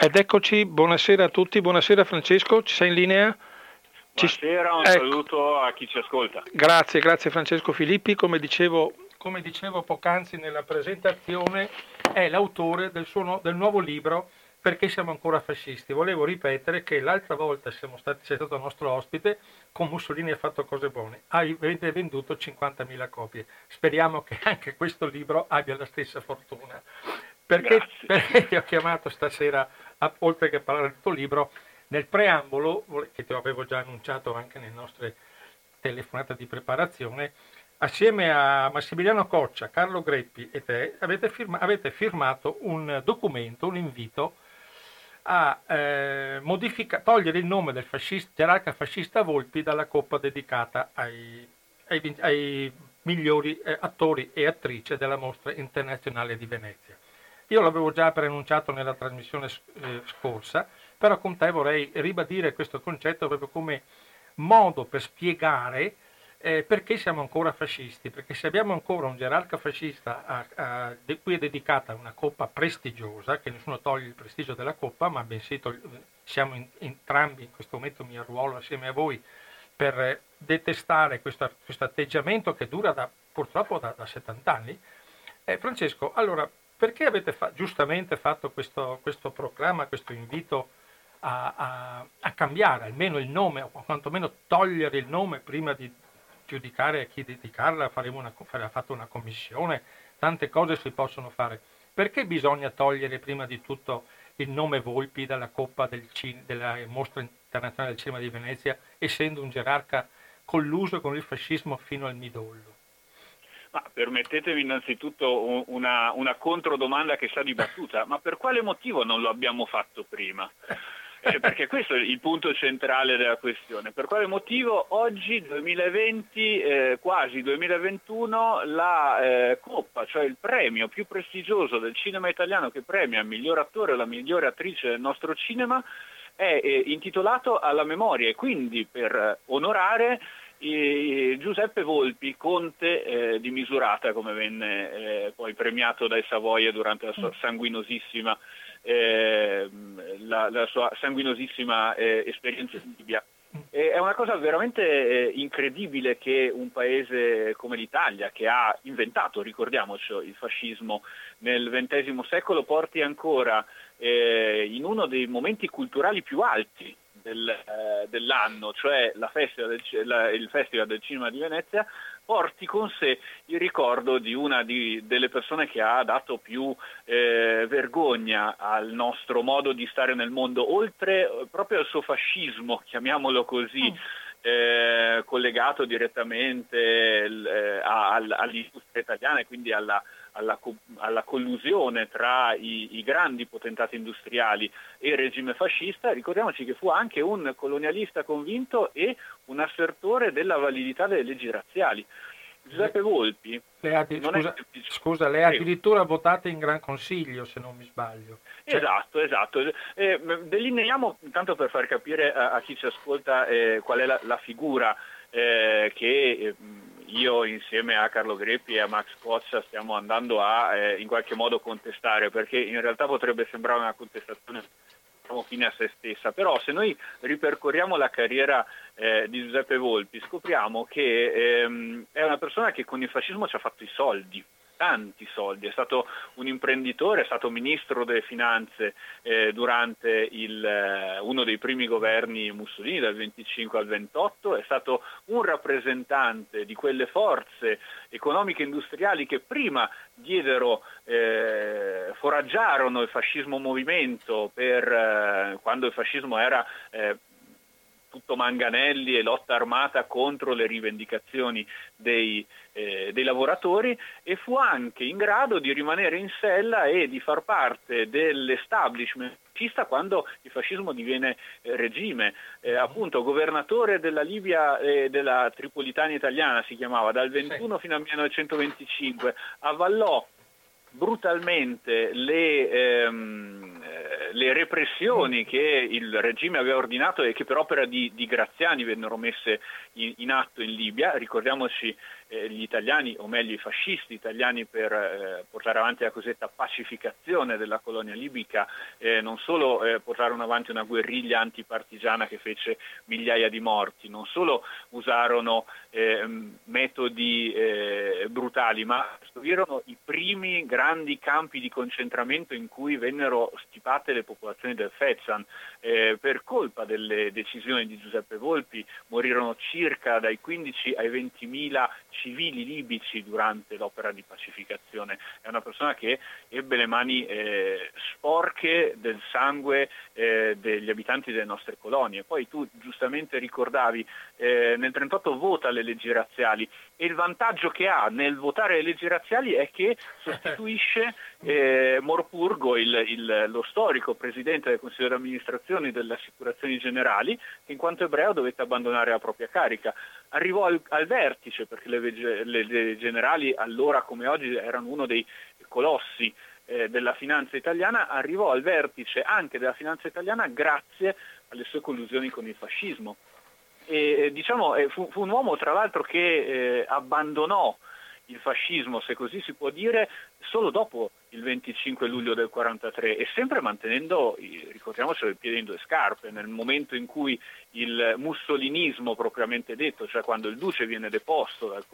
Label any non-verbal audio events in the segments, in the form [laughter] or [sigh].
Ed eccoci, buonasera a tutti, buonasera Francesco, ci sei in linea? Buonasera, un ecco. saluto a chi ci ascolta. Grazie, grazie Francesco Filippi, come dicevo, come dicevo poc'anzi nella presentazione, è l'autore del, suo, del nuovo libro perché siamo ancora fascisti. Volevo ripetere che l'altra volta siamo stati, sei stato nostro ospite, con Mussolini ha fatto cose buone, avete venduto 50.000 copie. Speriamo che anche questo libro abbia la stessa fortuna. Perché, perché ti ho chiamato stasera, oltre che parlare del tuo libro, nel preambolo, che ti avevo già annunciato anche nelle nostre telefonate di preparazione, assieme a Massimiliano Coccia, Carlo Greppi e te avete, firma, avete firmato un documento, un invito a eh, modifica, togliere il nome del fascista, gerarca fascista Volpi dalla coppa dedicata ai, ai, ai migliori eh, attori e attrici della mostra internazionale di Venezia. Io l'avevo già preannunciato nella trasmissione eh, scorsa, però con te vorrei ribadire questo concetto proprio come modo per spiegare eh, perché siamo ancora fascisti, perché se abbiamo ancora un gerarca fascista a, a, de, cui è dedicata una coppa prestigiosa, che nessuno toglie il prestigio della coppa, ma bensì togli, siamo in, entrambi in questo momento mi arruolo assieme a voi per detestare questo, questo, atteggiamento che dura da, purtroppo da, da 70 anni, eh, Francesco, allora perché avete fa- giustamente fatto questo, questo, proclama, questo invito a, a, a, cambiare almeno il nome, o quantomeno togliere il nome prima di giudicare a chi dedicarla? Faremo una, farà fatto una commissione, tante cose si possono fare. Perché bisogna togliere prima di tutto il nome Volpi dalla Coppa del Cin- della Mostra Internazionale del Cinema di Venezia, essendo un gerarca colluso con il fascismo fino al midollo? Ma permettetemi innanzitutto una, una controdomanda che sta dibattuta, ma per quale motivo non lo abbiamo fatto prima? Eh, perché questo è il punto centrale della questione. Per quale motivo oggi, 2020, eh, quasi 2021, la eh, Coppa, cioè il premio più prestigioso del cinema italiano che premia il miglior attore o la migliore attrice del nostro cinema, è eh, intitolato alla memoria e quindi per onorare Giuseppe Volpi, conte eh, di Misurata, come venne eh, poi premiato dai Savoia durante la sua mm. sanguinosissima, eh, la, la sua sanguinosissima eh, esperienza in Libia. è una cosa veramente eh, incredibile che un paese come l'Italia, che ha inventato, ricordiamoci, il fascismo nel XX secolo, porti ancora eh, in uno dei momenti culturali più alti del, eh, dell'anno, cioè festival del, la, il Festival del Cinema di Venezia, porti con sé il ricordo di una di, delle persone che ha dato più eh, vergogna al nostro modo di stare nel mondo, oltre eh, proprio al suo fascismo, chiamiamolo così. Mm. Eh, collegato direttamente eh, all'industria italiana e quindi alla, alla, alla collusione tra i, i, grandi potentati industriali e il regime fascista, ricordiamoci che fu anche un colonialista convinto e un assertore della validità delle leggi razziali. Giuseppe Volpi. Lei ha, scusa, scusa, lei ha addirittura votato in Gran Consiglio, se non mi sbaglio. Cioè... Esatto, esatto. Eh, delineiamo, tanto per far capire a, a chi ci ascolta eh, qual è la, la figura eh, che eh, io insieme a Carlo Greppi e a Max Cozza stiamo andando a eh, in qualche modo contestare, perché in realtà potrebbe sembrare una contestazione fine a se stessa, però se noi ripercorriamo la carriera eh, di Giuseppe Volpi scopriamo che ehm, è una persona che con il fascismo ci ha fatto i soldi, tanti soldi, è stato un imprenditore, è stato ministro delle finanze eh, durante il, eh, uno dei primi governi Mussolini dal 25 al 28, è stato un rappresentante di quelle forze economiche e industriali che prima diedero, eh, foraggiarono il fascismo movimento per, eh, quando il fascismo era eh, tutto manganelli e lotta armata contro le rivendicazioni dei, eh, dei, lavoratori e fu anche in grado di rimanere in sella e di far parte dell'establishment fascista quando il fascismo diviene eh, regime. Eh, appunto, governatore della Libia e della Tripolitania italiana si chiamava, dal 21 sì. fino al 1925, avvallò brutalmente le, ehm, eh, le repressioni che il regime aveva ordinato e che per opera di, di Graziani vennero messe in, in atto in Libia. Ricordiamoci eh, gli italiani, o meglio i fascisti italiani, per eh, portare avanti la cosiddetta pacificazione della colonia libica, eh, non solo eh, portarono avanti una guerriglia antipartigiana che fece migliaia di morti, non solo usarono eh, metodi eh, brutali, ma costruirono i primi grandi campi di concentramento in cui vennero stipate le popolazioni del Fezzan. per colpa delle decisioni di Giuseppe Volpi morirono circa dai 15 ai 20 mila civili libici durante l'opera di pacificazione. È una persona che ebbe le mani eh, sporche del sangue eh, degli abitanti delle nostre colonie. Poi tu giustamente ricordavi, eh, nel 1938 vota le leggi razziali e il vantaggio che ha nel votare le leggi razziali è che sostituisce eh, Morpurgo, il, il, lo storico presidente del Consiglio di amministrazione delle assicurazioni generali, che in quanto ebreo dovette abbandonare la propria carica. Arrivò al, al vertice, perché le, le, le, generali allora come oggi erano uno dei colossi eh, della finanza italiana, arrivò al vertice anche della finanza italiana grazie alle sue collusioni con il fascismo. E, diciamo, fu, fu, un uomo tra l'altro che eh, abbandonò il fascismo, se così si può dire, solo dopo il 25 luglio del 43 e sempre mantenendo, ricordiamoci, il piede in due scarpe, nel momento in cui il mussolinismo propriamente detto, cioè quando il duce viene deposto dal,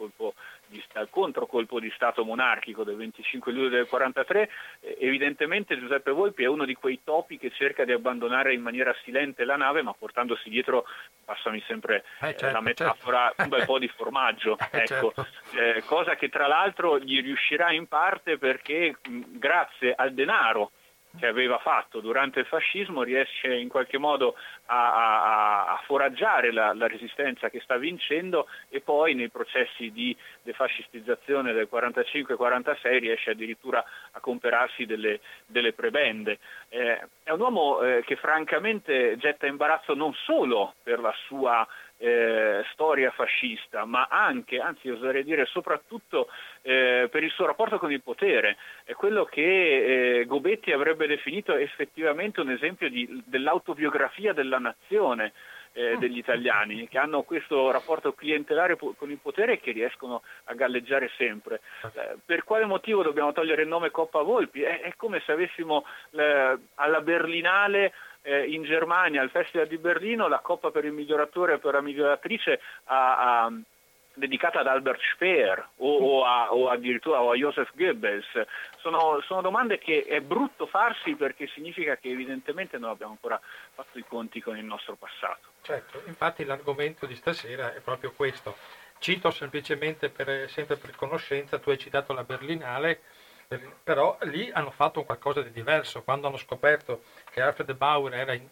di, dal controcolpo di Stato monarchico del 25 luglio del 43, eh, evidentemente Giuseppe Volpi è uno di quei topi che cerca di abbandonare in maniera silente la nave ma portandosi dietro, passami sempre eh, certo, la metafora, certo. un bel po' di formaggio, [laughs] eh, ecco. certo. Eh, cosa che tra l'altro gli riuscirà in parte perché grazie al denaro che aveva fatto durante il fascismo riesce in qualche modo a, a, a foraggiare la, la, resistenza che sta vincendo e poi nei processi di defascistizzazione del 45-46 riesce addirittura a comperarsi delle, delle prebende. Eh, è un uomo eh, che francamente getta imbarazzo non solo per la sua eh, storia fascista, ma anche, anzi oserei dire soprattutto eh, per il suo rapporto con il potere. È quello che eh, Gobetti avrebbe definito effettivamente un esempio di, dell'autobiografia della nazione eh, mm. degli italiani, che hanno questo rapporto clientelare con il potere e che riescono a galleggiare sempre. Eh, per quale motivo dobbiamo togliere il nome Coppa Volpi? È, è come se avessimo eh, alla Berlinale eh, in Germania al Festival di Berlino la Coppa per il miglioratore e per la miglioratrice a, a dedicata ad Albert Speer o, o, a, o addirittura a Joseph Goebbels. Sono, sono, domande che è brutto farsi perché significa che evidentemente non abbiamo ancora fatto i conti con il nostro passato. Certo, infatti l'argomento di stasera è proprio questo. Cito semplicemente per, sempre per conoscenza, tu hai citato la Berlinale, però lì hanno fatto qualcosa di diverso. Quando hanno scoperto che Alfred Bauer era, in,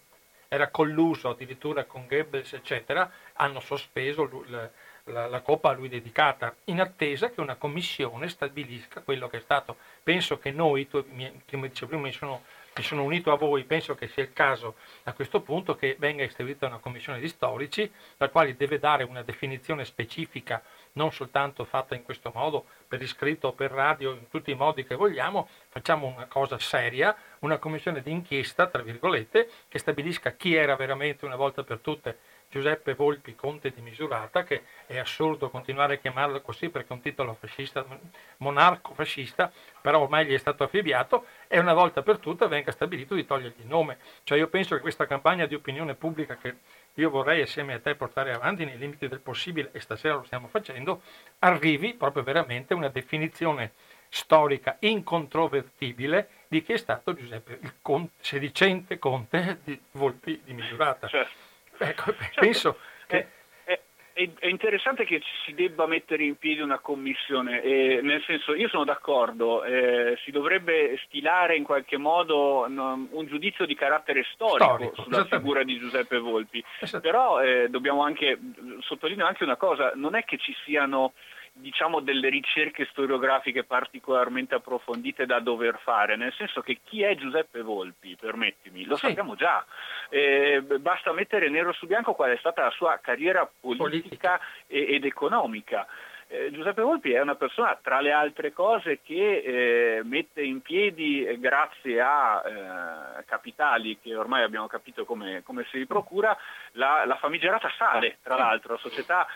era colluso addirittura con Goebbels, eccetera, hanno sospeso la, la, la, coppa a lui dedicata, in attesa che una commissione stabilisca quello che è stato. Penso che noi, tu, come dicevo prima, mi sono, mi sono unito a voi, penso che sia il caso a questo punto che venga istituita una commissione di storici, la quale deve dare una definizione specifica non soltanto fatta in questo modo, per iscritto per radio, in tutti i modi che vogliamo, facciamo una cosa seria, una commissione d'inchiesta, tra virgolette, che stabilisca chi era veramente una volta per tutte Giuseppe Volpi, conte di Misurata, che è assurdo continuare a chiamarlo così perché è un titolo fascista, monarco fascista, però ormai gli è stato affibbiato, e una volta per tutte venga stabilito di togliergli il nome. Cioè io penso che questa campagna di opinione pubblica che io vorrei assieme a te portare avanti nei limiti del possibile, e stasera lo stiamo facendo, arrivi proprio veramente a una definizione storica incontrovertibile di chi è stato Giuseppe, il conte, sedicente conte di Volpi di Misurata. Certo. Ecco, certo. penso che... È, interessante che si debba mettere in piedi una commissione, eh, nel senso io sono d'accordo, eh, si dovrebbe stilare in qualche modo no, un giudizio di carattere storico, storico sulla figura di Giuseppe Volpi, però eh, dobbiamo anche sottolineare anche una cosa, non è che ci siano diciamo delle ricerche storiografiche particolarmente approfondite da dover fare, nel senso che chi è Giuseppe Volpi, permettimi, lo sì. sappiamo già, eh, basta mettere nero su bianco qual è stata la sua carriera politica, politica. ed economica. Eh, Giuseppe Volpi è una persona, tra le altre cose, che eh, mette in piedi, eh, grazie a eh, capitali che ormai abbiamo capito come, come si procura, la, la, famigerata Sale, tra l'altro, la società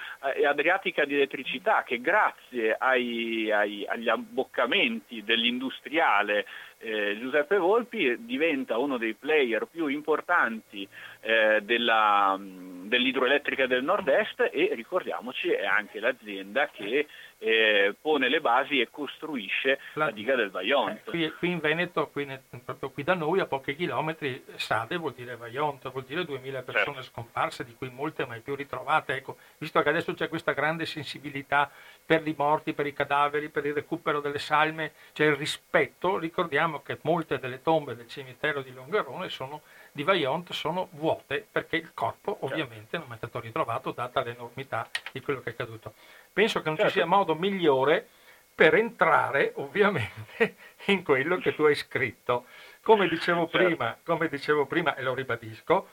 adriatica di elettricità, che grazie ai, ai, agli abboccamenti dell'industriale Giuseppe Volpi diventa uno dei player più importanti eh, della, dell'idroelettrica del nord-est e ricordiamoci è anche l'azienda che eh, pone le basi e costruisce la, la diga del Vajont. Eh, qui, qui, in Veneto, qui, proprio qui da noi, a pochi chilometri, Sade vuol dire Vajont, vuol dire 2000 persone certo. scomparse, di cui molte mai più ritrovate. Ecco, visto che adesso c'è questa grande sensibilità per i morti, per i cadaveri, per il recupero delle salme, c'è il rispetto, ricordiamo che molte delle tombe del cimitero di Longarone sono di Vaillant sono vuote perché il corpo certo. ovviamente non è stato ritrovato data l'enormità di quello che è accaduto. Penso che non certo. ci sia modo migliore per entrare ovviamente [laughs] in quello che tu hai scritto. Come dicevo, certo. prima, come dicevo prima, e lo ribadisco,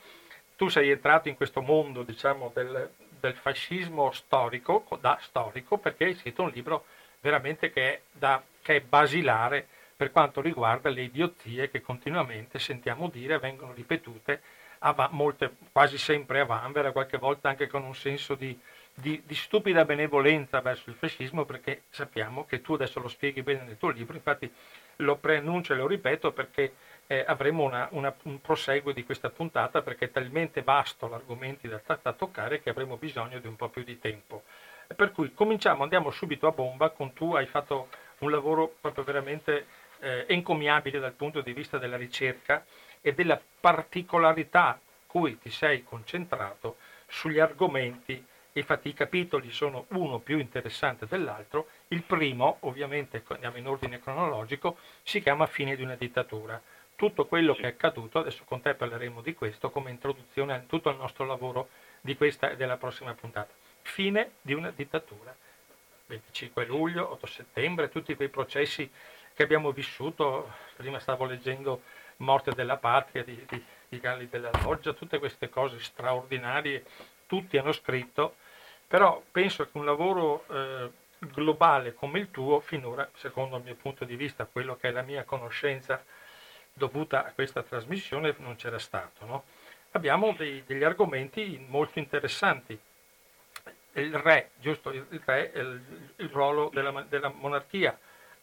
tu sei entrato in questo mondo diciamo, del, del fascismo storico, da storico, perché hai scritto un libro veramente che è, da, che è basilare per quanto riguarda le idiozie che continuamente sentiamo dire, vengono ripetute a, molte, quasi sempre a vanvera, qualche volta anche con un senso di, di, di, stupida benevolenza verso il fascismo, perché sappiamo che tu adesso lo spieghi bene nel tuo libro, infatti lo preannuncio e lo ripeto perché eh, avremo una, una, un proseguo di questa puntata, perché è talmente vasto l'argomento da, da toccare che avremo bisogno di un po' più di tempo. Per cui cominciamo, andiamo subito a bomba, con tu hai fatto un lavoro proprio veramente eh, encomiabile dal punto di vista della ricerca e della particolarità cui ti sei concentrato sugli argomenti infatti i capitoli sono uno più interessante dell'altro, il primo, ovviamente andiamo in ordine cronologico, si chiama Fine di una dittatura. Tutto quello che è accaduto, adesso con te parleremo di questo come introduzione a tutto il nostro lavoro di questa e della prossima puntata. Fine di una dittatura. 25 luglio, 8 settembre, tutti quei processi che abbiamo vissuto, prima stavo leggendo Morte della Patria di, di, di Galli della Loggia, tutte queste cose straordinarie, tutti hanno scritto, però penso che un lavoro eh, globale come il tuo, finora, secondo il mio punto di vista, quello che è la mia conoscenza dovuta a questa trasmissione, non c'era stato. No? Abbiamo dei, degli argomenti molto interessanti. Il re, giusto, il re, il, il ruolo della, della monarchia,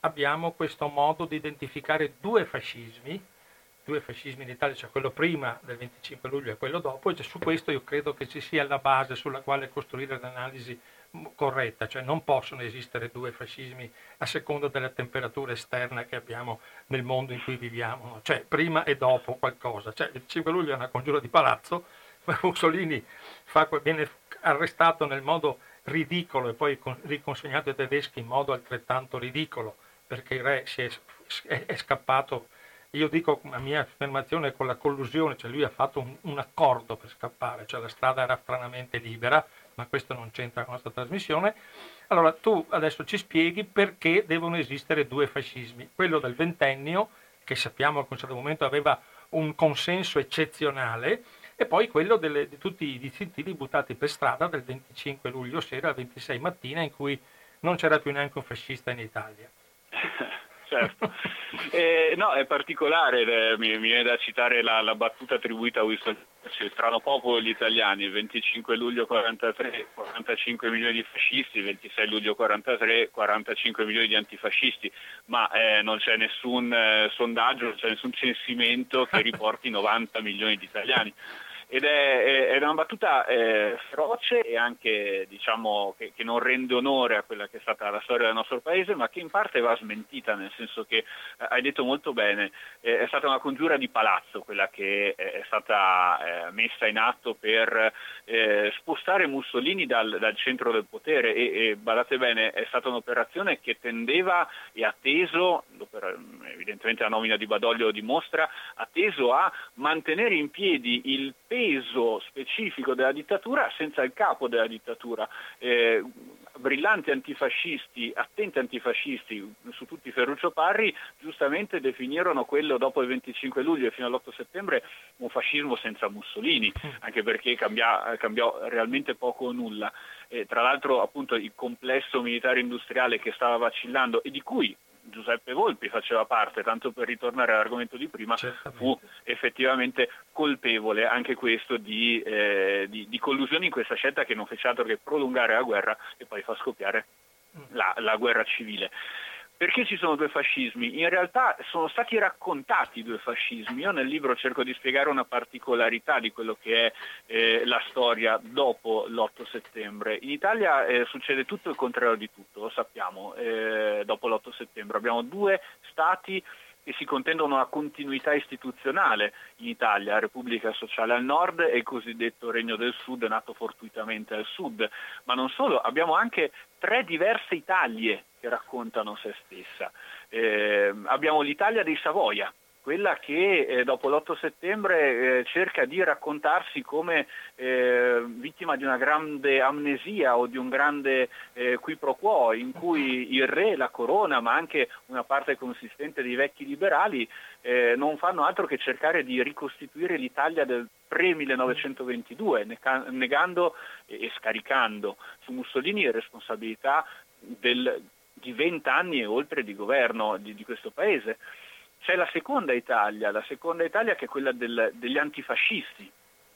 abbiamo questo modo di identificare due fascismi, due fascismi in Italia, cioè quello prima del 25 luglio e quello dopo, e su questo io credo che ci sia la base sulla quale costruire l'analisi corretta, cioè non possono esistere due fascismi a seconda della temperatura esterna che abbiamo nel mondo in cui viviamo, cioè prima e dopo qualcosa. Cioè, il 5 luglio è una congiura di palazzo, [laughs] Mussolini fa, viene arrestato nel modo ridicolo e poi riconsegnato ai tedeschi in modo altrettanto ridicolo perché il re è, è, è, scappato. Io dico la mia affermazione con la collusione, cioè lui ha fatto un, un, accordo per scappare, cioè la strada era stranamente libera, ma questo non c'entra con la nostra trasmissione. Allora tu adesso ci spieghi perché devono esistere due fascismi, quello del ventennio, che sappiamo che a un certo momento aveva un consenso eccezionale, e poi quello delle, di tutti i distintivi buttati per strada del 25 luglio sera al 26 mattina in cui non c'era più neanche un fascista in Italia. [laughs] certo. Eh, no, è particolare, eh, mi, mi, viene da citare la, la, battuta attribuita a Winston Churchill, strano popolo gli italiani, il 25 luglio 43, 45 milioni di fascisti, il 26 luglio 43, 45 milioni di antifascisti, ma eh, non c'è nessun eh, sondaggio, non c'è nessun censimento che riporti 90 milioni di italiani ed è, è, una battuta eh, feroce e anche diciamo, che, che, non rende onore a quella che è stata la storia del nostro paese, ma che in parte va smentita, nel senso che eh, hai detto molto bene, eh, è stata una congiura di palazzo quella che è stata eh, messa in atto per eh, spostare Mussolini dal, dal, centro del potere. E, e badate bene, è stata un'operazione che tendeva e ha teso, evidentemente la nomina di Badoglio dimostra, ha teso a mantenere in piedi il peso specifico della dittatura senza il capo della dittatura. Eh, brillanti antifascisti, attenti antifascisti, su tutti Ferruccio Parri, giustamente definirono quello dopo il 25 luglio e fino all'8 settembre un fascismo senza Mussolini, anche perché cambiò, cambiò realmente poco o nulla. E, tra l'altro appunto il complesso militare industriale che stava vacillando e di cui Giuseppe Volpi faceva parte, tanto per ritornare all'argomento di prima, Certamente. fu effettivamente colpevole anche questo di, eh, di, di, collusione in questa scelta che non fece altro che prolungare la guerra e poi fa scoppiare la, la guerra civile. Perché ci sono due fascismi? In realtà sono stati raccontati due fascismi. Io nel libro cerco di spiegare una particolarità di quello che è eh, la storia dopo l'8 settembre. In Italia eh, succede tutto il contrario di tutto, lo sappiamo, eh, dopo l'8 settembre. Abbiamo due stati che si contendono una continuità istituzionale in Italia, Repubblica Sociale al nord e il cosiddetto Regno del Sud nato fortuitamente al sud. Ma non solo, abbiamo anche tre diverse Italie che raccontano se stessa. Eh, abbiamo l'Italia dei Savoia, quella che eh, dopo l'8 settembre eh, cerca di raccontarsi come eh, vittima di una grande amnesia o di un grande eh, qui pro quo, in cui il re, la corona, ma anche una parte consistente dei vecchi liberali eh, non fanno altro che cercare di ricostituire l'Italia del pre-1922, negando e scaricando su Mussolini le responsabilità del, di vent'anni e oltre di governo di, di questo paese. C'è la seconda Italia, la seconda Italia che è quella del, degli antifascisti,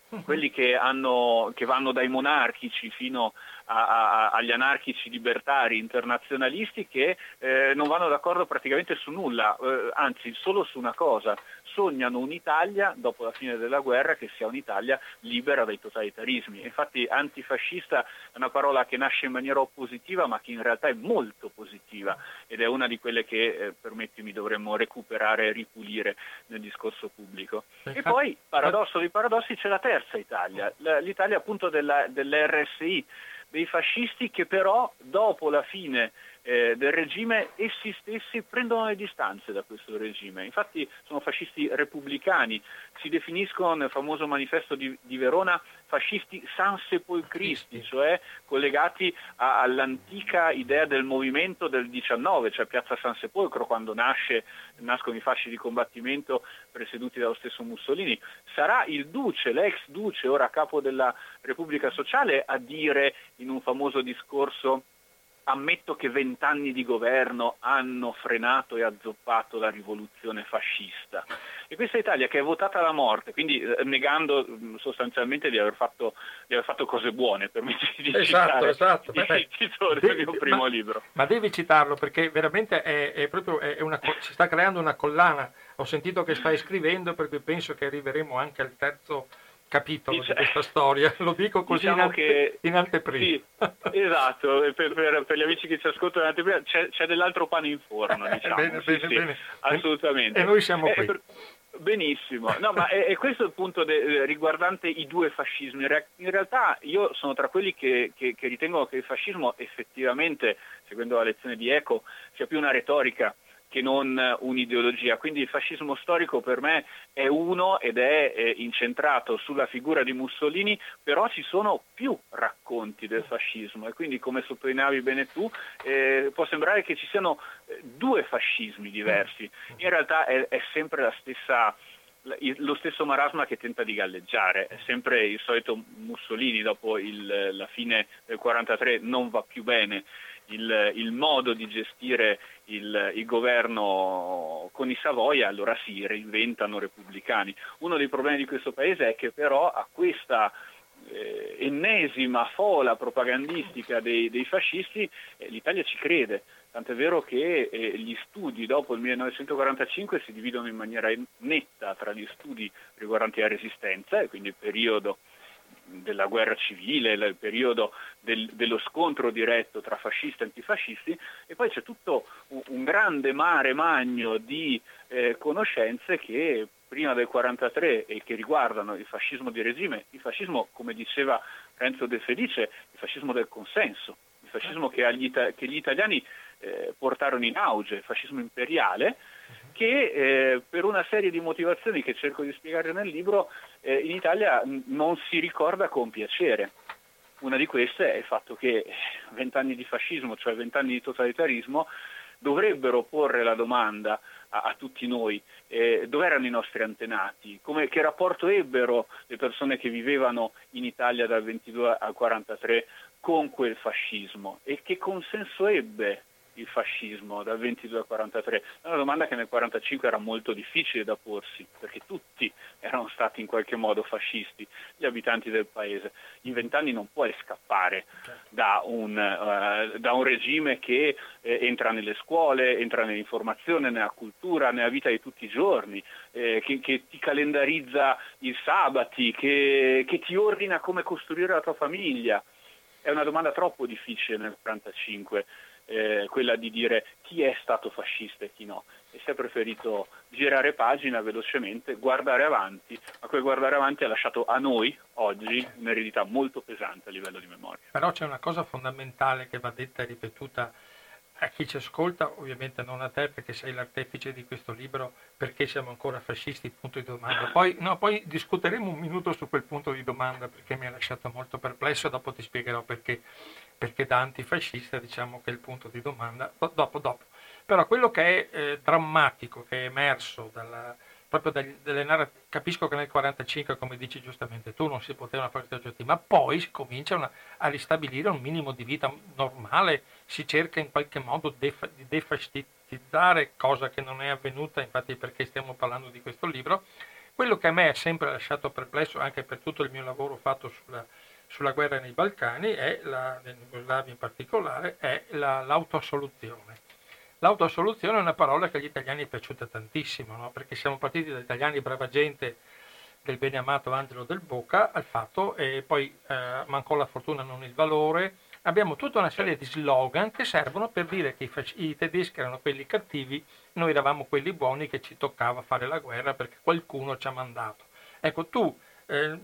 uh-huh. quelli che, hanno, che, vanno dai monarchici fino a, a, agli anarchici libertari internazionalisti che eh, non vanno d'accordo praticamente su nulla, eh, anzi solo su una cosa, sognano un'Italia dopo la fine della guerra che sia un'Italia libera dai totalitarismi. Infatti antifascista è una parola che nasce in maniera oppositiva ma che in realtà è molto positiva ed è una di quelle che, eh, permettimi, dovremmo recuperare e ripulire nel discorso pubblico. E poi, paradosso di paradossi, c'è la terza Italia, l'Italia appunto della, dell'RSI, dei fascisti che però dopo la fine eh, del regime essi stessi prendono le distanze da questo regime. Infatti sono fascisti repubblicani, si definiscono nel famoso manifesto di, di Verona fascisti sansepolcristi, cioè collegati a, all'antica idea del movimento del 19, cioè Piazza San Sepolcro, quando nasce, nascono i fasci di combattimento presieduti dallo stesso Mussolini. Sarà il duce, l'ex duce, ora capo della Repubblica Sociale, a dire in un famoso discorso ammetto che vent'anni di governo hanno frenato e azzoppato la rivoluzione fascista. E questa Italia che è votata alla morte, quindi eh, negando mm, sostanzialmente di aver, fatto, di aver fatto, cose buone, per me di esatto, esatto. il titolo del mio primo ma, libro. Ma devi citarlo perché veramente è, è proprio, è una, si sta creando una collana. Ho sentito che stai scrivendo perché penso che arriveremo anche al terzo capitolo Dice, di questa storia, lo dico così diciamo in, ante, che, in anteprima. Sì, esatto, per, per, per, gli amici che ci ascoltano in anteprima c'è, c'è dell'altro pane in forno, diciamo. bene, sì, bene, sì, bene. Assolutamente. E noi siamo eh, qui. Per, benissimo, no, ma è, è, questo il punto de, riguardante i due fascismi. In realtà io sono tra quelli che, che, che ritengono che il fascismo effettivamente, seguendo la lezione di Eco, sia più una retorica che non un'ideologia. Quindi il fascismo storico per me è uno ed è eh, incentrato sulla figura di Mussolini, però ci sono più racconti del fascismo e quindi come sottolineavi bene tu eh, può sembrare che ci siano eh, due fascismi diversi. In realtà è, è sempre la stessa lo stesso marasma che tenta di galleggiare, è sempre il solito Mussolini dopo il, la fine del 1943 non va più bene il, il modo di gestire il, il, governo con i Savoia, allora si reinventano repubblicani. Uno dei problemi di questo paese è che però a questa eh, ennesima fola propagandistica dei, dei fascisti eh, l'Italia ci crede. Tant'è vero che eh, gli studi dopo il 1945 si dividono in maniera netta tra gli studi riguardanti la resistenza, e quindi il periodo della guerra civile, il periodo del, dello scontro diretto tra fascisti e antifascisti e poi c'è tutto un, un grande mare magno di eh, conoscenze che prima del 1943 e che riguardano il fascismo di regime, il fascismo come diceva Renzo De Felice, il fascismo del consenso, il fascismo che, agli, che gli italiani eh, portarono in auge, il fascismo imperiale, che eh, per una serie di motivazioni che cerco di spiegare nel libro eh, in Italia non si ricorda con piacere. Una di queste è il fatto che vent'anni di fascismo, cioè vent'anni di totalitarismo, dovrebbero porre la domanda a, a tutti noi eh, dove erano i nostri antenati, come, che rapporto ebbero le persone che vivevano in Italia dal 22 al 43 con quel fascismo e che consenso ebbe il fascismo dal 22 al 43? È una domanda che nel 45 era molto difficile da porsi, perché tutti erano stati in qualche modo fascisti, gli abitanti del paese. In vent'anni non puoi scappare da un, uh, da un regime che eh, entra nelle scuole, entra nell'informazione, nella cultura, nella vita di tutti i giorni, eh, che, che, ti calendarizza i sabati, che, che ti ordina come costruire la tua famiglia. È una domanda troppo difficile nel 1945 eh, quella di dire chi è stato fascista e chi no. E si è preferito girare pagina velocemente, guardare avanti, ma quel guardare avanti ha lasciato a noi oggi un'eredità molto pesante a livello di memoria. Però c'è una cosa fondamentale che va detta e ripetuta a chi ci ascolta, ovviamente non a te perché sei l'artefice di questo libro, perché siamo ancora fascisti, punto di domanda. [laughs] Poi, no, poi discuteremo un minuto su quel punto di domanda perché mi ha lasciato molto perplesso, dopo ti spiegherò perché perché da antifascista diciamo che è il punto di domanda, dopo, dopo. Però quello che è eh, drammatico, che è emerso dalla, proprio dagli, dalle narrative, capisco che nel 1945, come dici giustamente tu, non si potevano fare oggetti, ma poi si comincia a ristabilire un minimo di vita normale, si cerca in qualche modo defa, di defascistizzare, cosa che non è avvenuta, infatti perché stiamo parlando di questo libro. Quello che a me ha sempre lasciato perplesso, anche per tutto il mio lavoro fatto sulla, sulla guerra nei Balcani, e la, in Jugoslavia in particolare, è la, l'autoassoluzione. L'autoassoluzione è una parola che agli italiani è piaciuta tantissimo, no? perché siamo partiti da italiani brava gente del beneamato Angelo del Bocca al fatto, e poi eh, mancò la fortuna non il valore, abbiamo tutta una serie di slogan che servono per dire che i, fac- i, tedeschi erano quelli cattivi, noi eravamo quelli buoni che ci toccava fare la guerra perché qualcuno ci ha mandato. Ecco, tu eh,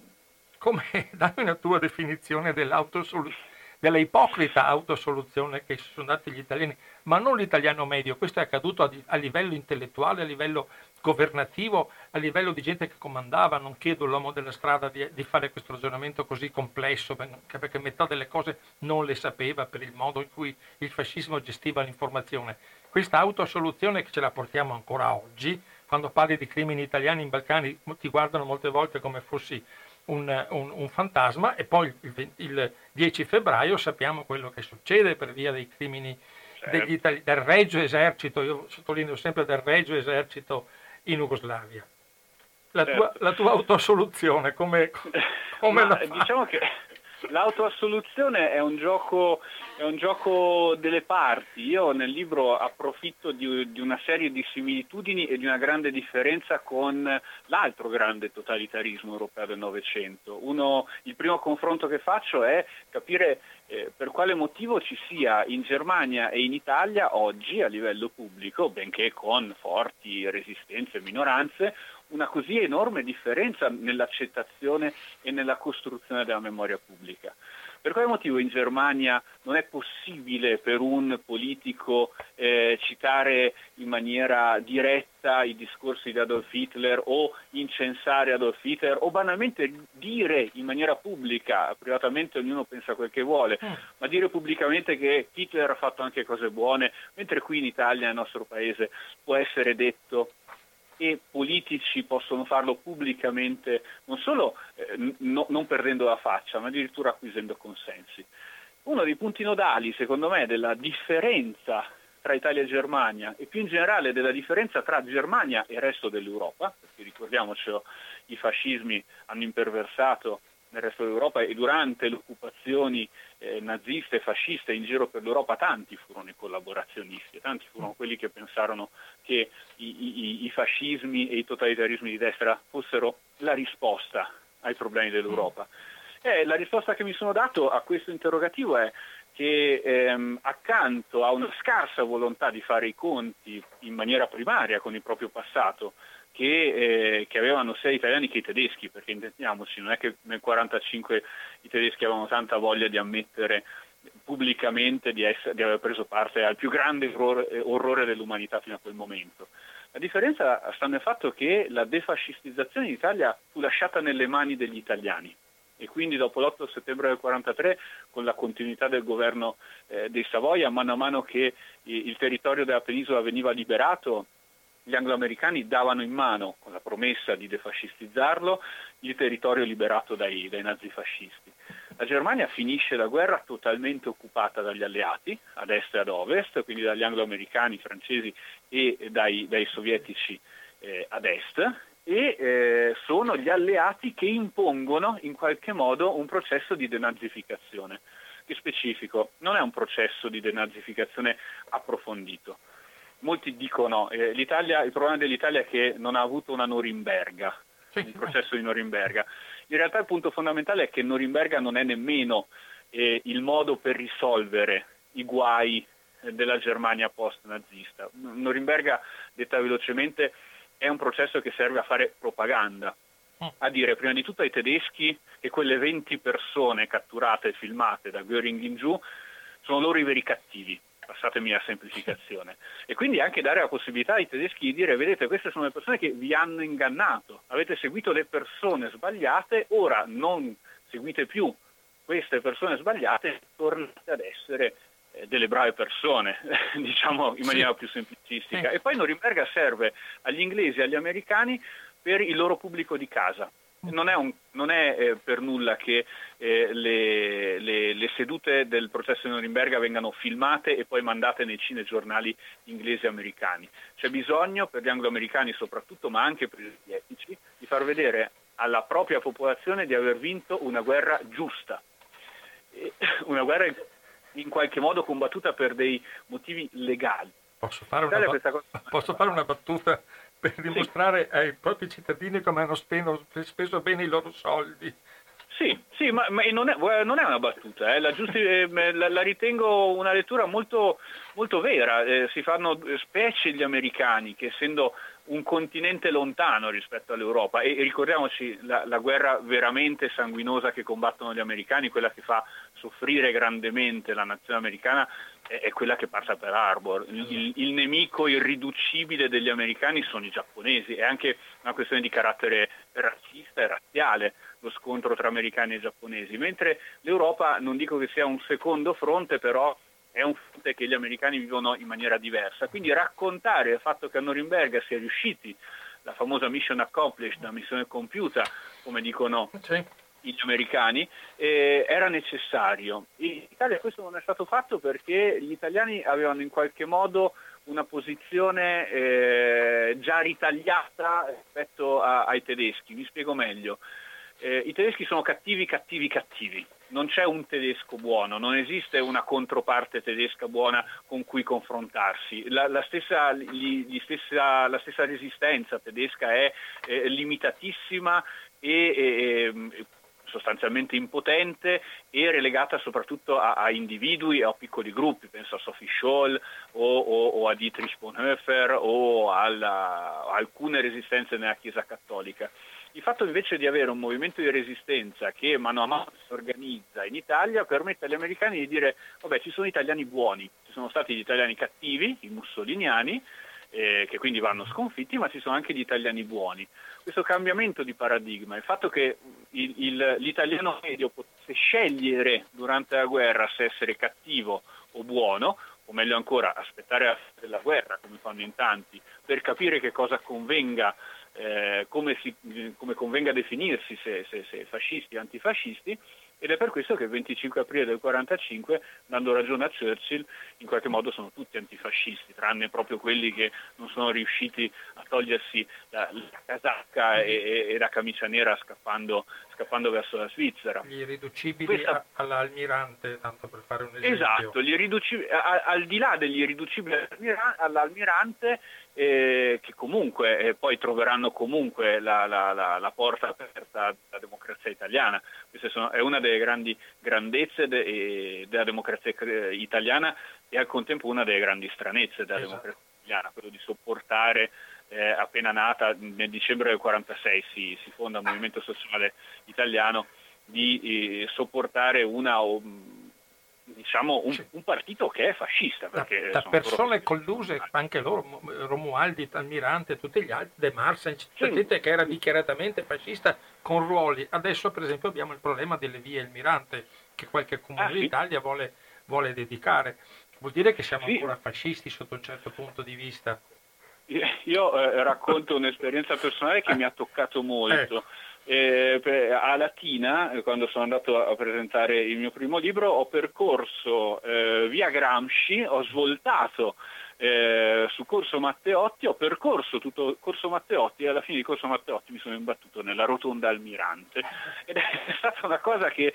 come [laughs] dammi una tua definizione dell'autosoluzione della ipocrita autosoluzione che sono dati gli italiani, ma non l'italiano medio, questo è accaduto a, a, livello intellettuale, a livello governativo, a livello di gente che comandava, non chiedo all'uomo della strada di, di fare questo ragionamento così complesso, perché metà delle cose non le sapeva per il modo in cui il fascismo gestiva l'informazione. Questa autosoluzione che ce la portiamo ancora oggi, quando parli di crimini italiani in Balcani ti guardano molte volte come fossi un, un, un fantasma e poi il, il, 10 febbraio sappiamo quello che succede per via dei crimini certo. Itali- del Regio Esercito, io sottolineo sempre del Regio Esercito in Jugoslavia. La, certo. tua, la tua autosoluzione come, come Ma, diciamo che L'autoassoluzione è un, gioco, è un gioco delle parti. Io nel libro approfitto di, di, una serie di similitudini e di una grande differenza con l'altro grande totalitarismo europeo del Novecento. il primo confronto che faccio è capire eh, per quale motivo ci sia in Germania e in Italia oggi a livello pubblico, benché con forti resistenze e minoranze, una così enorme differenza nell'accettazione e nella costruzione della memoria pubblica. Per quale motivo in Germania non è possibile per un politico eh, citare in maniera diretta i discorsi di Adolf Hitler o incensare Adolf Hitler o banalmente dire in maniera pubblica, privatamente ognuno pensa quel che vuole, mm. ma dire pubblicamente che Hitler ha fatto anche cose buone, mentre qui in Italia, nel nostro paese, può essere detto e politici possono farlo pubblicamente, non solo eh, no, non perdendo la faccia, ma addirittura acquisendo consensi. Uno dei punti nodali, secondo me, della differenza tra Italia e Germania e più in generale della differenza tra Germania e il resto dell'Europa, perché ricordiamocelo, i fascismi hanno imperversato nel resto d'Europa e durante le occupazioni eh, naziste e fasciste in giro per l'Europa tanti furono i collaborazionisti, tanti furono quelli che pensarono che i, i, i fascismi e i totalitarismi di destra fossero la risposta ai problemi dell'Europa. Eh, la risposta che mi sono dato a questo interrogativo è che ehm, accanto a una scarsa volontà di fare i conti in maniera primaria con il proprio passato, che, eh, che, avevano sia italiani che i tedeschi, perché intendiamoci, non è che nel 1945 i tedeschi avevano tanta voglia di ammettere pubblicamente di, essere, di aver preso parte al più grande orrore, orrore dell'umanità fino a quel momento. La differenza sta nel fatto che la defascistizzazione in Italia fu lasciata nelle mani degli italiani e quindi dopo l'8 settembre del 43 con la continuità del governo eh, dei Savoia, mano a mano che il territorio della penisola veniva liberato, gli angloamericani davano in mano, con la promessa di defascistizzarlo, il territorio liberato dai, dai nazifascisti. La Germania finisce la guerra totalmente occupata dagli alleati, ad est e ad ovest, quindi dagli angloamericani, francesi e dai, dai sovietici eh, ad est, e eh, sono gli alleati che impongono in qualche modo un processo di denazificazione, che specifico, non è un processo di denazificazione approfondito. Molti dicono eh, il problema dell'Italia è che non ha avuto una Norimberga, sì. il processo di Norimberga. In realtà il punto fondamentale è che Norimberga non è nemmeno eh, il modo per risolvere i guai eh, della Germania post-nazista. Norimberga, detta velocemente, è un processo che serve a fare propaganda, mm. a dire prima di tutto ai tedeschi che quelle 20 persone catturate e filmate da Göring in giù sono loro i veri cattivi, passatemi la semplificazione, [laughs] e quindi anche dare la possibilità ai tedeschi di dire vedete queste sono le persone che vi hanno ingannato, avete seguito le persone sbagliate, ora non seguite più queste persone sbagliate, tornate ad essere eh, delle brave persone, [laughs] diciamo in maniera sì. più semplicistica. Sì. E poi Norimberga serve agli inglesi e agli americani per il loro pubblico di casa. Non è, un, non è eh, per nulla che eh, le, le, le, sedute del processo di Norimberga vengano filmate e poi mandate nei cinegiornali inglesi e americani. C'è bisogno per gli angloamericani soprattutto, ma anche per gli sovietici, di far vedere alla propria popolazione di aver vinto una guerra giusta. [laughs] Una guerra in qualche modo combattuta per dei motivi legali. Posso fare una, ba- [laughs] posso fare una battuta per dimostrare sì. ai propri cittadini come hanno speso, speso bene i loro soldi? Sì, sì ma, ma non, è, non, è, una battuta, eh. la, giusti, eh, la, la, ritengo una lettura molto, molto vera. Eh, si fanno specie gli americani che essendo un continente lontano rispetto all'Europa e, e ricordiamoci la, la, guerra veramente sanguinosa che combattono gli americani, quella che fa soffrire grandemente la nazione americana è, è quella che passa per Harbor. Il, il, nemico irriducibile degli americani sono i giapponesi, è anche una questione di carattere razzista e razziale lo scontro tra americani e giapponesi, mentre l'Europa non dico che sia un secondo fronte, però è un fronte che gli americani vivono in maniera diversa. Quindi raccontare il fatto che a Norimberga sia riusciti la famosa mission accomplished, la missione compiuta, come dicono sì. Gli americani, eh, era necessario. In Italia questo non è stato fatto perché gli italiani avevano in qualche modo una posizione eh, già ritagliata rispetto a, ai tedeschi. Mi spiego meglio. Eh, I tedeschi sono cattivi, cattivi, cattivi non c'è un tedesco buono, non esiste una controparte tedesca buona con cui confrontarsi. La, la, stessa, gli, gli stessa, la stessa, resistenza tedesca è eh, limitatissima e, e, sostanzialmente impotente e relegata soprattutto a, a, individui e a piccoli gruppi, penso a Sophie Scholl o, o, o a Dietrich Bonhoeffer o alla, a alcune resistenze nella Chiesa cattolica. Il fatto invece di avere un movimento di resistenza che mano a mano si organizza in Italia permette agli americani di dire vabbè ci sono italiani buoni, ci sono stati gli italiani cattivi, i mussoliniani, eh, che quindi vanno sconfitti, ma ci sono anche gli italiani buoni. Questo cambiamento di paradigma, il fatto che il, il, l'italiano medio potesse scegliere durante la guerra se essere cattivo o buono, o meglio ancora aspettare la guerra, come fanno in tanti, per capire che cosa convenga eh, come, si, come, convenga definirsi, se, se, se fascisti o antifascisti, ed è per questo che il 25 aprile del 1945, dando ragione a Churchill, in qualche modo sono tutti antifascisti, tranne proprio quelli che non sono riusciti a togliersi la, la casacca e, e, la camicia nera scappando, scappando, verso la Svizzera. Gli irriducibili Questa... all'almirante, tanto per fare un esempio. Esatto, irriducib... al di là degli irriducibili all'almirante, eh, che comunque eh, poi troveranno comunque la, la, la, la porta aperta alla democrazia italiana. Questa sono, è una delle grandi grandezze de, della democrazia italiana e al contempo una delle grandi stranezze della esatto. democrazia italiana, quello di sopportare eh, appena nata nel dicembre del 1946 si, si, fonda il Movimento Sociale Italiano di eh, sopportare una diciamo, un, un, partito che è fascista. Da, da persone colluse, anche loro, Romualdi, Almirante, tutti gli altri, De Marsens, sì. gente che era dichiaratamente fascista con ruoli. Adesso per esempio abbiamo il problema delle vie Almirante che qualche comune ah, sì. d'Italia vuole, vuole, dedicare. Vuol dire che siamo sì. ancora fascisti sotto un certo punto di vista. Io eh, racconto un'esperienza personale che mi ha toccato molto. Eh eh, a Latina, eh, quando sono andato a presentare il mio primo libro, ho percorso eh, via Gramsci, ho svoltato eh, su Corso Matteotti, ho percorso tutto Corso Matteotti e alla fine di Corso Matteotti mi sono imbattuto nella rotonda Almirante. Ed è [laughs] stata una cosa che